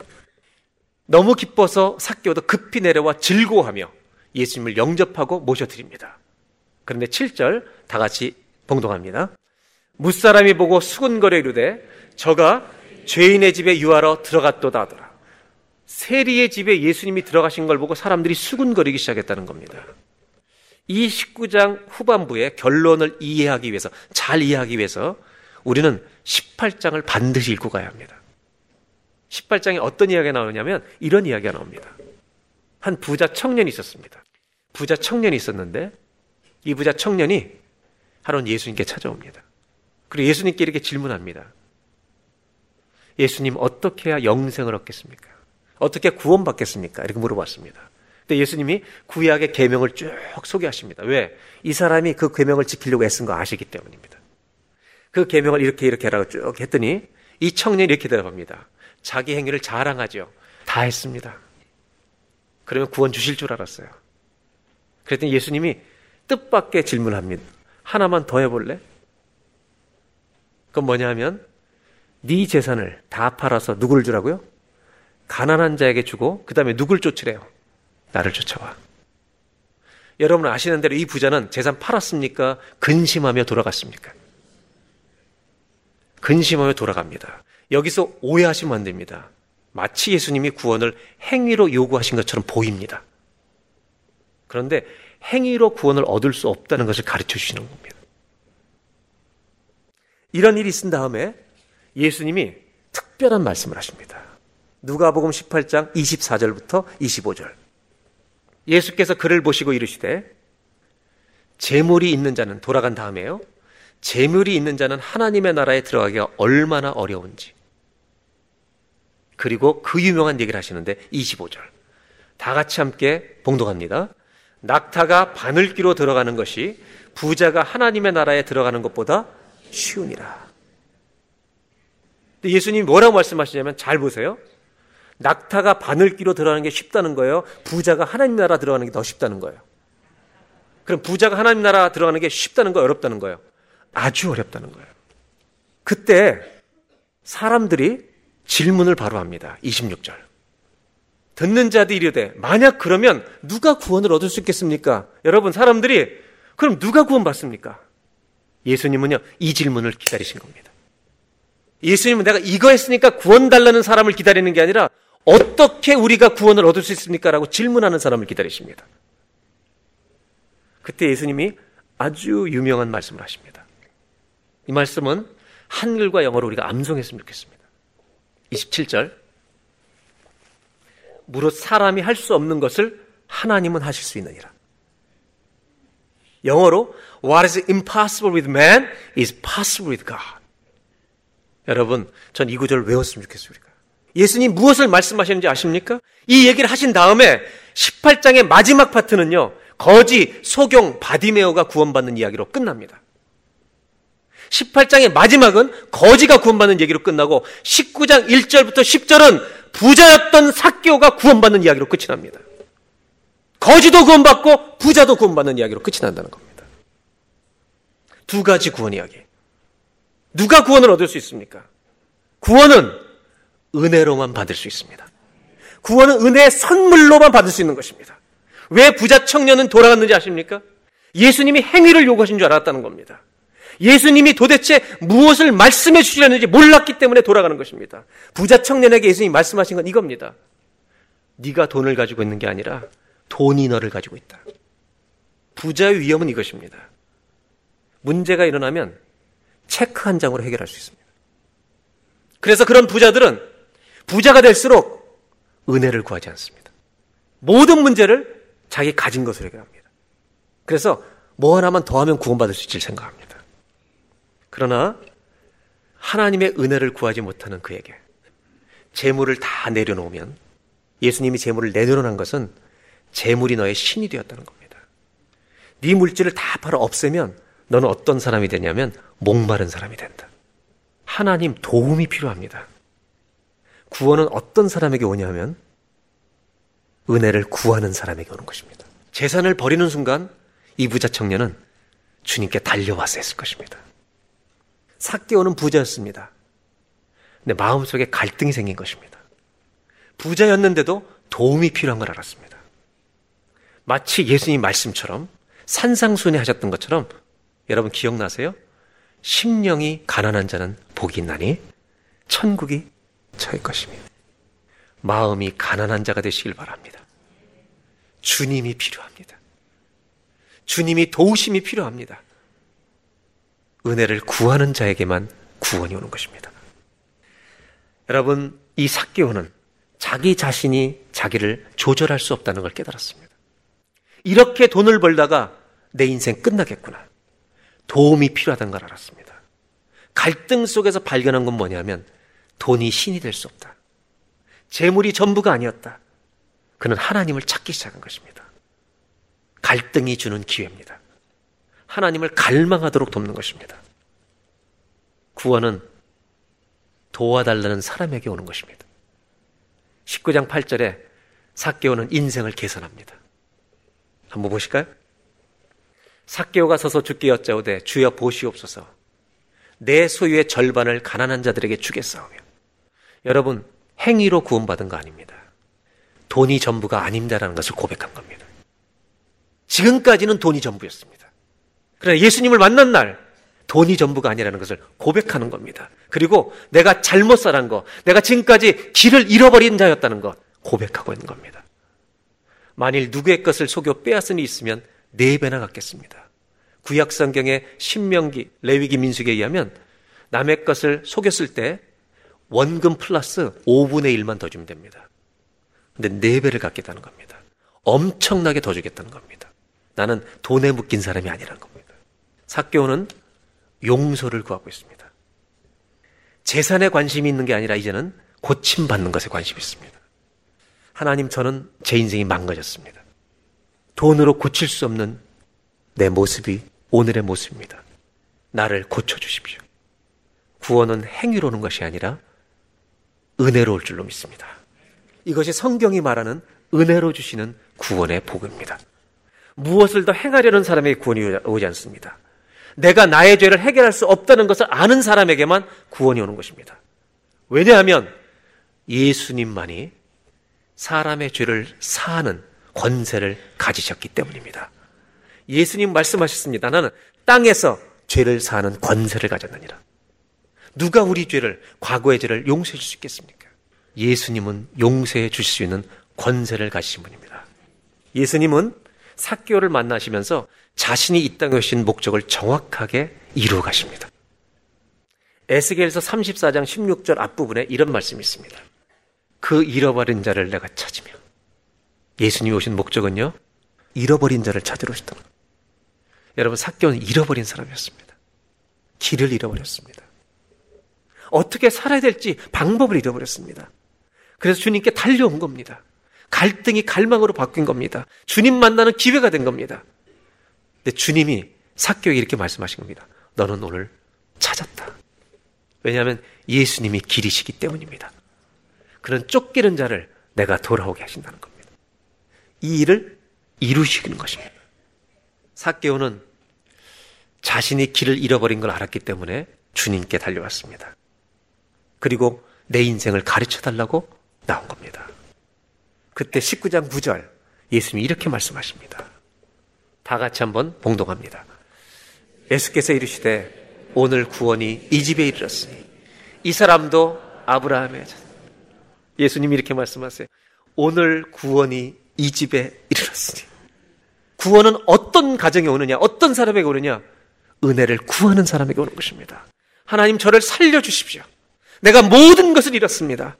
너무 기뻐서 삭개오도 급히 내려와 즐거워하며 예수님을 영접하고 모셔드립니다. 그런데 7절 다 같이 봉동합니다. 무사람이 보고 수군거려 이르되 저가 죄인의 집에 유하러 들어갔도다 하더라. 세리의 집에 예수님이 들어가신 걸 보고 사람들이 수군거리기 시작했다는 겁니다. 이 19장 후반부의 결론을 이해하기 위해서, 잘 이해하기 위해서 우리는 18장을 반드시 읽고 가야 합니다. 18장에 어떤 이야기가 나오냐면 이런 이야기가 나옵니다. 한 부자 청년이 있었습니다. 부자 청년이 있었는데 이 부자 청년이 하루는 예수님께 찾아옵니다. 그리고 예수님께 이렇게 질문합니다. 예수님 어떻게 해야 영생을 얻겠습니까? 어떻게 구원받겠습니까? 이렇게 물어봤습니다. 근데 예수님이 구약의 계명을 쭉 소개하십니다. 왜? 이 사람이 그 계명을 지키려고 애쓴 거 아시기 때문입니다. 그 계명을 이렇게 이렇게 하라고 쭉 했더니 이 청년이 이렇게 대답합니다. 자기 행위를 자랑하죠. 다 했습니다. 그러면 구원 주실 줄 알았어요. 그랬더니 예수님이 뜻밖의 질문합니다. 하나만 더 해볼래? 그건 뭐냐면 네 재산을 다 팔아서 누구를 주라고요? 가난한 자에게 주고 그 다음에 누굴 쫓으래요? 나를 쫓아와. 여러분 아시는 대로 이 부자는 재산 팔았습니까? 근심하며 돌아갔습니까? 근심하며 돌아갑니다. 여기서 오해하시면 안 됩니다. 마치 예수님이 구원을 행위로 요구하신 것처럼 보입니다. 그런데 행위로 구원을 얻을 수 없다는 것을 가르쳐 주시는 겁니다. 이런 일이 있은 다음에 예수님이 특별한 말씀을 하십니다. 누가복음 18장 24절부터 25절. 예수께서 그를 보시고 이르시되 재물이 있는 자는 돌아간 다음에요. 재물이 있는 자는 하나님의 나라에 들어가기가 얼마나 어려운지. 그리고 그 유명한 얘기를 하시는데 25절. 다 같이 함께 봉독합니다. 낙타가 바늘기로 들어가는 것이 부자가 하나님의 나라에 들어가는 것보다 쉬우니라. 예수님이 뭐라고 말씀하시냐면 잘 보세요. 낙타가 바늘기로 들어가는 게 쉽다는 거예요. 부자가 하나님 나라 들어가는 게 더 쉽다는 거예요. 그럼 부자가 하나님 나라 들어가는 게 쉽다는 거 어렵다는 거예요. 아주 어렵다는 거예요. 그때 사람들이 질문을 바로 합니다. 26절. 듣는 자들이 이르되 만약 그러면 누가 구원을 얻을 수 있겠습니까? 여러분 사람들이 그럼 누가 구원받습니까? 예수님은요 이 질문을 기다리신 겁니다. 예수님은 내가 이거 했으니까 구원 달라는 사람을 기다리는 게 아니라 어떻게 우리가 구원을 얻을 수 있습니까? 라고 질문하는 사람을 기다리십니다. 그때 예수님이 아주 유명한 말씀을 하십니다. 이 말씀은 한글과 영어로 우리가 암송했으면 좋겠습니다. 27절. 무릇 사람이 할 수 없는 것을 하나님은 하실 수 있느니라. 영어로 What is impossible with man is possible with God. 여러분, 전 이 구절을 외웠으면 좋겠습니다. 예수님 무엇을 말씀하시는지 아십니까? 이 얘기를 하신 다음에 18장의 마지막 파트는요. 거지, 소경, 바디메오가 구원받는 이야기로 끝납니다. 18장의 마지막은 거지가 구원받는 얘기로 끝나고 19장 1절부터 10절은 부자였던 사교가 구원받는 이야기로 끝이 납니다. 거지도 구원받고 부자도 구원받는 이야기로 끝이 난다는 겁니다. 두 가지 구원 이야기. 누가 구원을 얻을 수 있습니까? 구원은 은혜로만 받을 수 있습니다. 구원은 은혜의 선물로만 받을 수 있는 것입니다. 왜 부자 청년은 돌아갔는지 아십니까? 예수님이 행위를 요구하신 줄 알았다는 겁니다. 예수님이 도대체 무엇을 말씀해 주시려는지 몰랐기 때문에 돌아가는 것입니다. 부자 청년에게 예수님이 말씀하신 건 이겁니다. 네가 돈을 가지고 있는 게 아니라 돈이 너를 가지고 있다. 부자의 위험은 이것입니다. 문제가 일어나면 체크 한 장으로 해결할 수 있습니다. 그래서 그런 부자들은 부자가 될수록 은혜를 구하지 않습니다. 모든 문제를 자기 가진 것으로 해결합니다. 그래서 뭐 하나만 더하면 구원받을 수 있을 생각합니다. 그러나 하나님의 은혜를 구하지 못하는 그에게 재물을 다 내려놓으면 예수님이 재물을 내려놓은 것은 재물이 너의 신이 되었다는 겁니다. 네 물질을 다 팔아 없애면 너는 어떤 사람이 되냐면 목마른 사람이 된다. 하나님 도움이 필요합니다. 구원은 어떤 사람에게 오냐면 은혜를 구하는 사람에게 오는 것입니다. 재산을 버리는 순간 이 부자 청년은 주님께 달려와서 했을 것입니다. 삭개오는 부자였습니다. 근데 마음속에 갈등이 생긴 것입니다. 부자였는데도 도움이 필요한 걸 알았습니다. 마치 예수님 말씀처럼 산상순회 하셨던 것처럼 여러분 기억나세요? 심령이 가난한 자는 복이 있나니 천국이 저의 것입니다. 마음이 가난한 자가 되시길 바랍니다. 주님이 필요합니다. 주님이 도우심이 필요합니다. 은혜를 구하는 자에게만 구원이 오는 것입니다. 여러분, 이 삭개오는 자기 자신이 자기를 조절할 수 없다는 걸 깨달았습니다. 이렇게 돈을 벌다가 내 인생 끝나겠구나. 도움이 필요하다는 걸 알았습니다. 갈등 속에서 발견한 건 뭐냐면 돈이 신이 될 수 없다. 재물이 전부가 아니었다. 그는 하나님을 찾기 시작한 것입니다. 갈등이 주는 기회입니다. 하나님을 갈망하도록 돕는 것입니다. 구원은 도와달라는 사람에게 오는 것입니다. 19장 8절에 사개오는 인생을 개선합니다. 한번 보실까요? 사개오가 서서 죽게 여짜오되 주여 보시옵소서 내 소유의 절반을 가난한 자들에게 주겠사오며 여러분 행위로 구원받은 거 아닙니다. 돈이 전부가 아닙니다라는 것을 고백한 겁니다. 지금까지는 돈이 전부였습니다. 그러나 예수님을 만난 날 돈이 전부가 아니라는 것을 고백하는 겁니다. 그리고 내가 잘못 살한 것, 내가 지금까지 길을 잃어버린 자였다는 것 고백하고 있는 겁니다. 만일 누구의 것을 속여 빼앗은 이 있으면 네 배나 갖겠습니다. 구약 성경의 신명기, 레위기 민숙에 의하면 남의 것을 속였을 때 원금 플러스 5분의 1만 더 주면 됩니다. 근데 네 배를 갖겠다는 겁니다. 엄청나게 더 주겠다는 겁니다. 나는 돈에 묶인 사람이 아니라는 겁니다. 사교는 용서를 구하고 있습니다. 재산에 관심이 있는 게 아니라 이제는 고침받는 것에 관심이 있습니다. 하나님, 저는 제 인생이 망가졌습니다. 돈으로 고칠 수 없는 내 모습이 오늘의 모습입니다. 나를 고쳐주십시오. 구원은 행위로 오는 것이 아니라 은혜로 올 줄로 믿습니다. 이것이 성경이 말하는 은혜로 주시는 구원의 복입니다. 무엇을 더 행하려는 사람에게 구원이 오지 않습니다. 내가 나의 죄를 해결할 수 없다는 것을 아는 사람에게만 구원이 오는 것입니다. 왜냐하면 예수님만이 사람의 죄를 사하는 권세를 가지셨기 때문입니다. 예수님 말씀하셨습니다. 나는 땅에서 죄를 사하는 권세를 가졌느니라. 누가 우리 죄를, 과거의 죄를 용서해 줄 수 있겠습니까? 예수님은 용서해 주실 수 있는 권세를 가지신 분입니다. 예수님은 사교를 만나시면서 자신이 이 땅에 오신 목적을 정확하게 이루어 가십니다. 에스겔서 34장 16절 앞부분에 이런 말씀이 있습니다. 그 잃어버린 자를 내가 찾으며 예수님이 오신 목적은요. 잃어버린 자를 찾으러 오셨다. 여러분 사교는 잃어버린 사람이었습니다. 길을 잃어버렸습니다. 어떻게 살아야 될지 방법을 잃어버렸습니다. 그래서 주님께 달려온 겁니다. 갈등이 갈망으로 바뀐 겁니다. 주님 만나는 기회가 된 겁니다. 근데 주님이 사교에게 이렇게 말씀하신 겁니다. 너는 오늘 찾았다. 왜냐하면 예수님이 길이시기 때문입니다. 그런 쫓기는 자를 내가 돌아오게 하신다는 겁니다. 이 일을 이루시는 것입니다. 사개오는 자신이 길을 잃어버린 걸 알았기 때문에 주님께 달려왔습니다. 그리고 내 인생을 가르쳐 달라고 나온 겁니다. 그때 19장 9절 예수님이 이렇게 말씀하십니다. 다 같이 한번 봉동합니다. 예수께서 이르시되 오늘 구원이 이 집에 이르렀으니 이 사람도 아브라함의 자. 예수님이 이렇게 말씀하세요. 오늘 구원이 이 집에 이르렀으니 구원은 어떤 가정에 오느냐, 어떤 사람에게 오느냐, 은혜를 구하는 사람에게 오는 것입니다. 하나님 저를 살려주십시오. 내가 모든 것을 잃었습니다.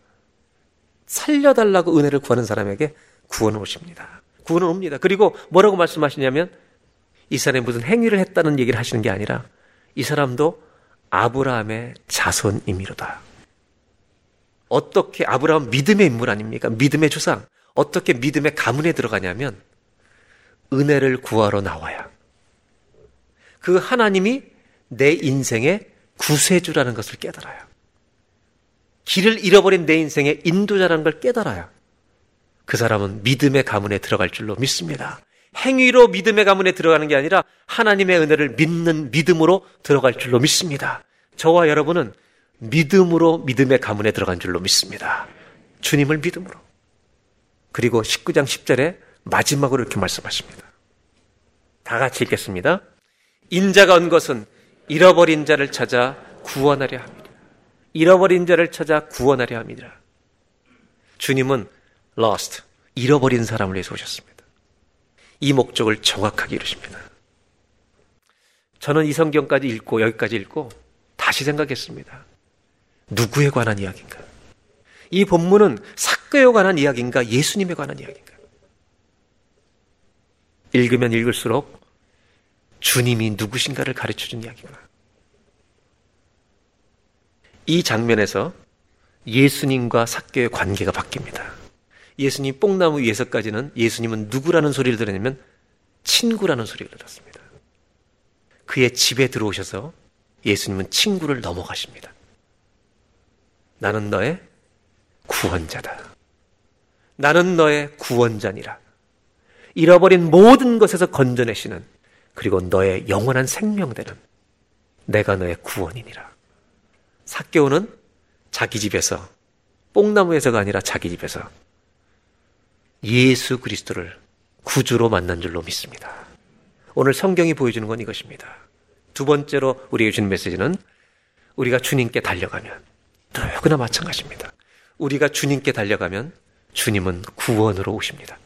살려달라고 은혜를 구하는 사람에게 구원은 오십니다. 구원은 옵니다. 그리고 뭐라고 말씀하시냐면 이 사람이 무슨 행위를 했다는 얘기를 하시는 게 아니라 이 사람도 아브라함의 자손임이로다. 어떻게 아브라함 믿음의 인물 아닙니까? 믿음의 조상. 어떻게 믿음의 가문에 들어가냐면 은혜를 구하러 나와야 그 하나님이 내 인생의 구세주라는 것을 깨달아요. 길을 잃어버린 내 인생의 인도자라는 걸 깨달아야 그 사람은 믿음의 가문에 들어갈 줄로 믿습니다. 행위로 믿음의 가문에 들어가는 게 아니라 하나님의 은혜를 믿는 믿음으로 들어갈 줄로 믿습니다. 저와 여러분은 믿음으로 믿음의 가문에 들어간 줄로 믿습니다. 주님을 믿음으로. 그리고 19장 10절에 마지막으로 이렇게 말씀하십니다. 다 같이 읽겠습니다. 인자가 온 것은 잃어버린 자를 찾아 구원하려 합니다. 잃어버린 자를 찾아 구원하려 합니다. 주님은 lost, 잃어버린 사람을 위해서 오셨습니다. 이 목적을 정확하게 이루십니다. 저는 이 성경까지 읽고 여기까지 읽고 다시 생각했습니다. 누구에 관한 이야기인가? 이 본문은 사교에 관한 이야기인가? 예수님에 관한 이야기인가? 읽으면 읽을수록 주님이 누구신가를 가르쳐 준 이야기구나. 이 장면에서 예수님과 사교의 관계가 바뀝니다. 예수님 뽕나무 위에서까지는 예수님은 누구라는 소리를 들었냐면 친구라는 소리를 들었습니다. 그의 집에 들어오셔서 예수님은 친구를 넘어가십니다. 나는 너의 구원자다. 나는 너의 구원자니라. 잃어버린 모든 것에서 건져내시는 그리고 너의 영원한 생명되는 내가 너의 구원이니라. 사개오는 자기 집에서 뽕나무에서가 아니라 자기 집에서 예수 그리스도를 구주로 만난 줄로 믿습니다. 오늘 성경이 보여주는 건 이것입니다. 두 번째로 우리에게 주는 메시지는 우리가 주님께 달려가면 누구나 마찬가지입니다. 우리가 주님께 달려가면 주님은 구원으로 오십니다.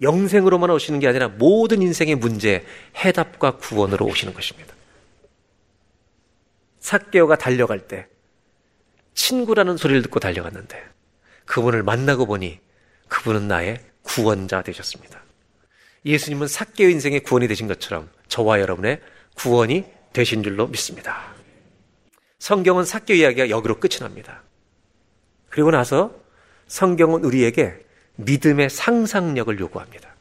영생으로만 오시는 게 아니라 모든 인생의 문제 해답과 구원으로 오시는 것입니다. 삭개오가 달려갈 때 친구라는 소리를 듣고 달려갔는데 그분을 만나고 보니 그분은 나의 구원자 되셨습니다. 예수님은 삭개오 인생의 구원이 되신 것처럼 저와 여러분의 구원이 되신 줄로 믿습니다. 성경은 삭개오 이야기가 여기로 끝이 납니다. 그리고 나서 성경은 우리에게 믿음의 상상력을 요구합니다.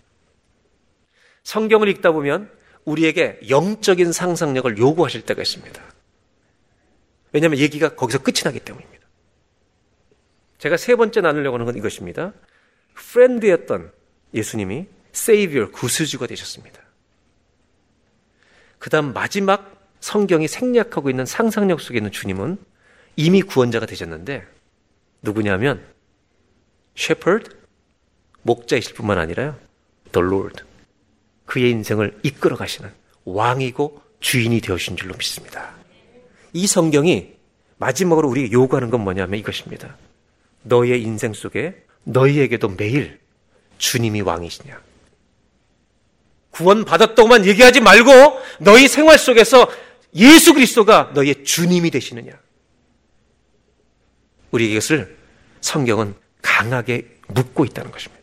성경을 읽다 보면 우리에게 영적인 상상력을 요구하실 때가 있습니다. 왜냐하면 얘기가 거기서 끝이 나기 때문입니다. 제가 세 번째 나누려고 하는 건 이것입니다. 프렌드였던 예수님이 세이비어 구수주가 되셨습니다. 그 다음 마지막 성경이 생략하고 있는 상상력 속에 있는 주님은 이미 구원자가 되셨는데 누구냐면 shepherd 목자이실 뿐만 아니라요. the Lord 그의 인생을 이끌어 가시는 왕이고 주인이 되어신 줄로 믿습니다. 이 성경이 마지막으로 우리에게 요구하는 건 뭐냐면 이것입니다. 너의 인생 속에 너희에게도 매일 주님이 왕이시냐. 구원 받았다고만 얘기하지 말고 너희 생활 속에서 예수 그리스도가 너희의 주님이 되시느냐. 우리 이것을 성경은 강하게 묻고 있다는 것입니다.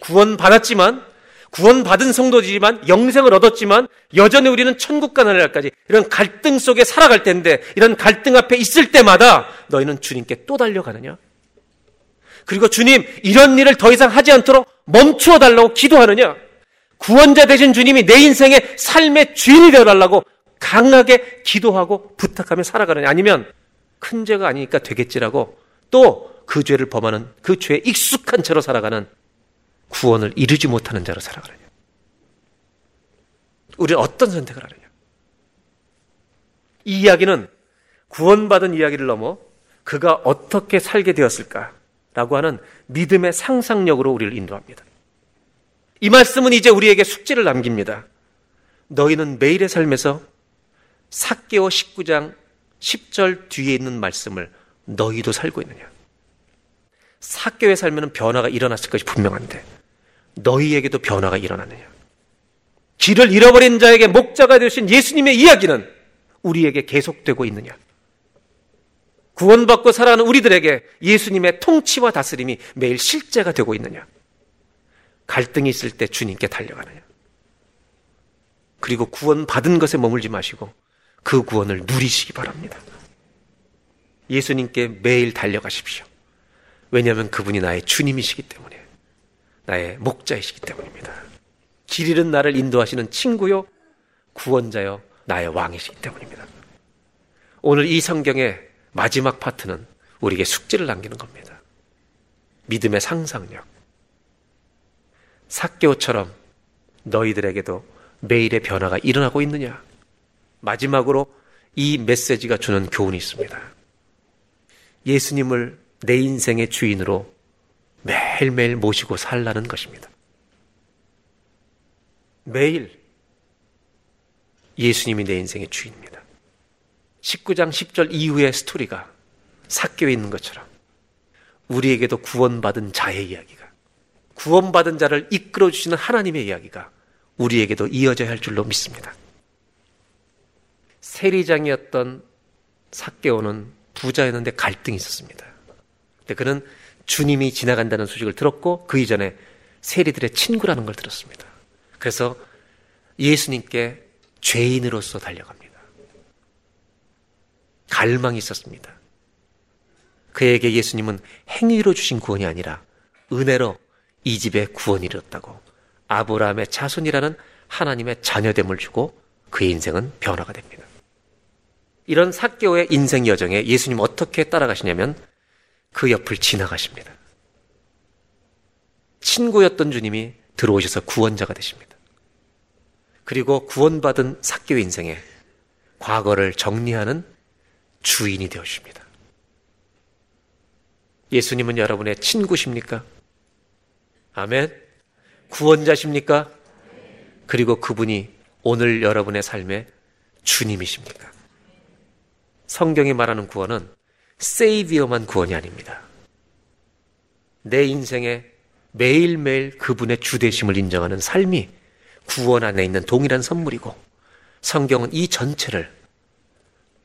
구원 받았지만 구원 받은 성도지만 영생을 얻었지만 여전히 우리는 천국 가는 날까지 이런 갈등 속에 살아갈 텐데 이런 갈등 앞에 있을 때마다 너희는 주님께 또 달려가느냐? 그리고 주님 이런 일을 더 이상 하지 않도록 멈추어 달라고 기도하느냐? 구원자 되신 주님이 내 인생의 삶의 주인이 되어 달라고 강하게 기도하고 부탁하며 살아가느냐? 아니면 큰 죄가 아니니까 되겠지라고 또 그 죄를 범하는 그 죄에 익숙한 채로 살아가는 구원을 이루지 못하는 자로 살아가느냐? 우리는 어떤 선택을 하느냐? 이 이야기는 구원받은 이야기를 넘어 그가 어떻게 살게 되었을까라고 하는 믿음의 상상력으로 우리를 인도합니다. 이 말씀은 이제 우리에게 숙제를 남깁니다. 너희는 매일의 삶에서 사개오 19장 10절 뒤에 있는 말씀을 너희도 살고 있느냐? 사개오의 삶에는 변화가 일어났을 것이 분명한데 너희에게도 변화가 일어나느냐? 길을 잃어버린 자에게 목자가 되신 예수님의 이야기는 우리에게 계속되고 있느냐? 구원받고 살아가는 우리들에게 예수님의 통치와 다스림이 매일 실제가 되고 있느냐? 갈등이 있을 때 주님께 달려가느냐? 그리고 구원받은 것에 머물지 마시고 그 구원을 누리시기 바랍니다. 예수님께 매일 달려가십시오. 왜냐하면 그분이 나의 주님이시기 때문에, 나의 목자이시기 때문입니다. 길 잃은 나를 인도하시는 친구요, 구원자요, 나의 왕이시기 때문입니다. 오늘 이 성경의 마지막 파트는 우리에게 숙제를 남기는 겁니다. 믿음의 상상력. 사개오처럼 너희들에게도 매일의 변화가 일어나고 있느냐? 마지막으로 이 메시지가 주는 교훈이 있습니다. 예수님을 내 인생의 주인으로 매일매일 모시고 살라는 것입니다. 매일 예수님이 내 인생의 주인입니다. 19장 10절 이후의 스토리가 삭겨 있는 것처럼 우리에게도 구원받은 자의 이야기가 구원받은 자를 이끌어 주시는 하나님의 이야기가 우리에게도 이어져야 할 줄로 믿습니다. 세리장이었던 삭개오는 부자였는데 갈등이 있었습니다. 근데 그는 주님이 지나간다는 소식을 들었고 그 이전에 세리들의 친구라는 걸 들었습니다. 그래서 예수님께 죄인으로서 달려갑니다. 갈망이 있었습니다. 그에게 예수님은 행위로 주신 구원이 아니라 은혜로 이 집에 구원이 이뤘다고 아브라함의 자손이라는 하나님의 자녀됨을 주고 그의 인생은 변화가 됩니다. 이런 사개오의 인생 여정에 예수님 어떻게 따라가시냐면 그 옆을 지나가십니다. 친구였던 주님이 들어오셔서 구원자가 되십니다. 그리고 구원받은 사개오 인생에 과거를 정리하는 주인이 되어주십니다. 예수님은 여러분의 친구십니까? 아멘. 구원자십니까? 그리고 그분이 오늘 여러분의 삶의 주님이십니까? 성경이 말하는 구원은 세이비어만 구원이 아닙니다. 내 인생에 매일매일 그분의 주대심을 인정하는 삶이 구원 안에 있는 동일한 선물이고 성경은 이 전체를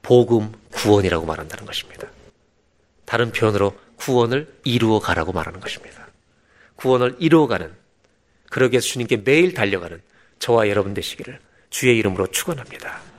복음 구원이라고 말한다는 것입니다. 다른 표현으로 구원을 이루어 가라고 말하는 것입니다. 구원을 이루어가는 위해서 주님께 매일 달려가는 저와 여러분 되시기를 주의 이름으로 축원합니다.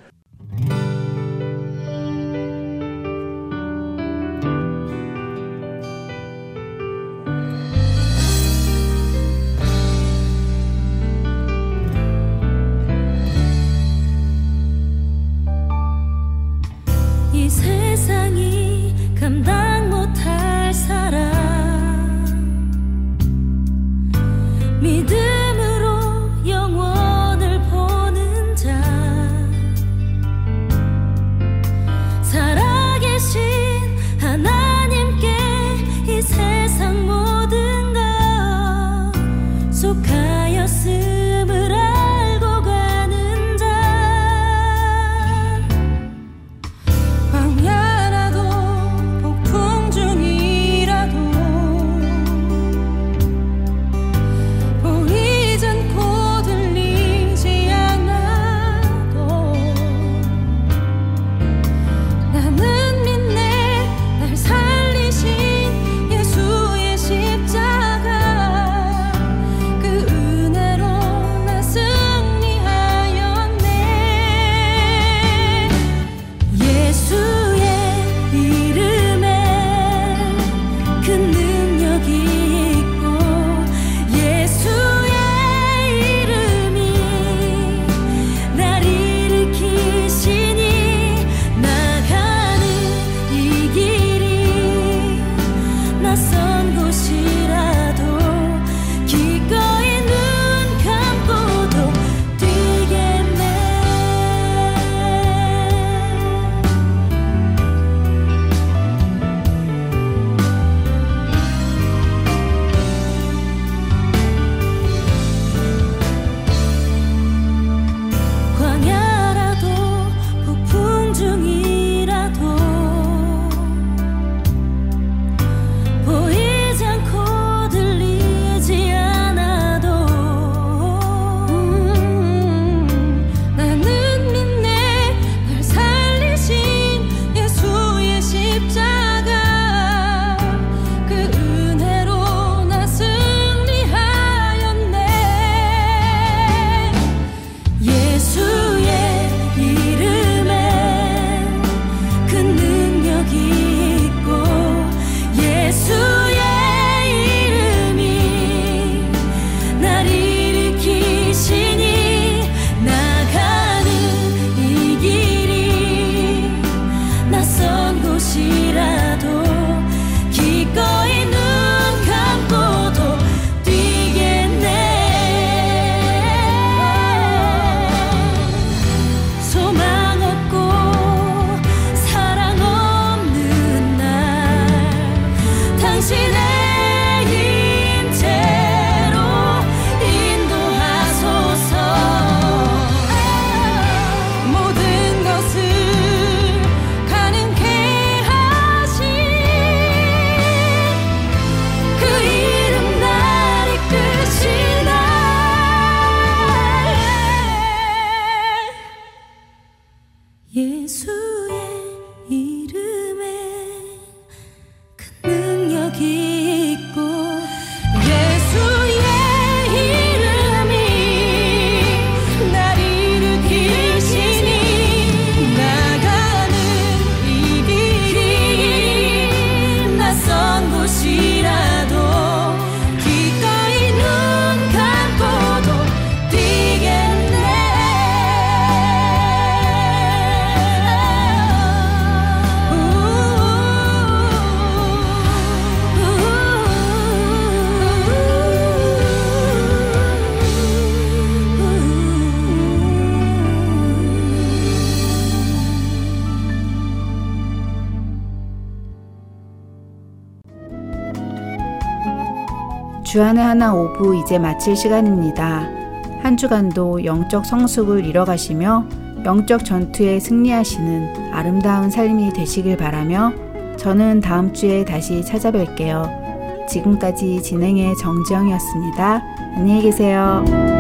오부 이제 마칠 시간입니다. 한 주간도 영적 성숙을 이뤄가시며 영적 전투에 승리하시는 아름다운 삶이 되시길 바라며 저는 다음 주에 다시 찾아뵐게요. 지금까지 진행의 정지영이었습니다. 안녕히 계세요.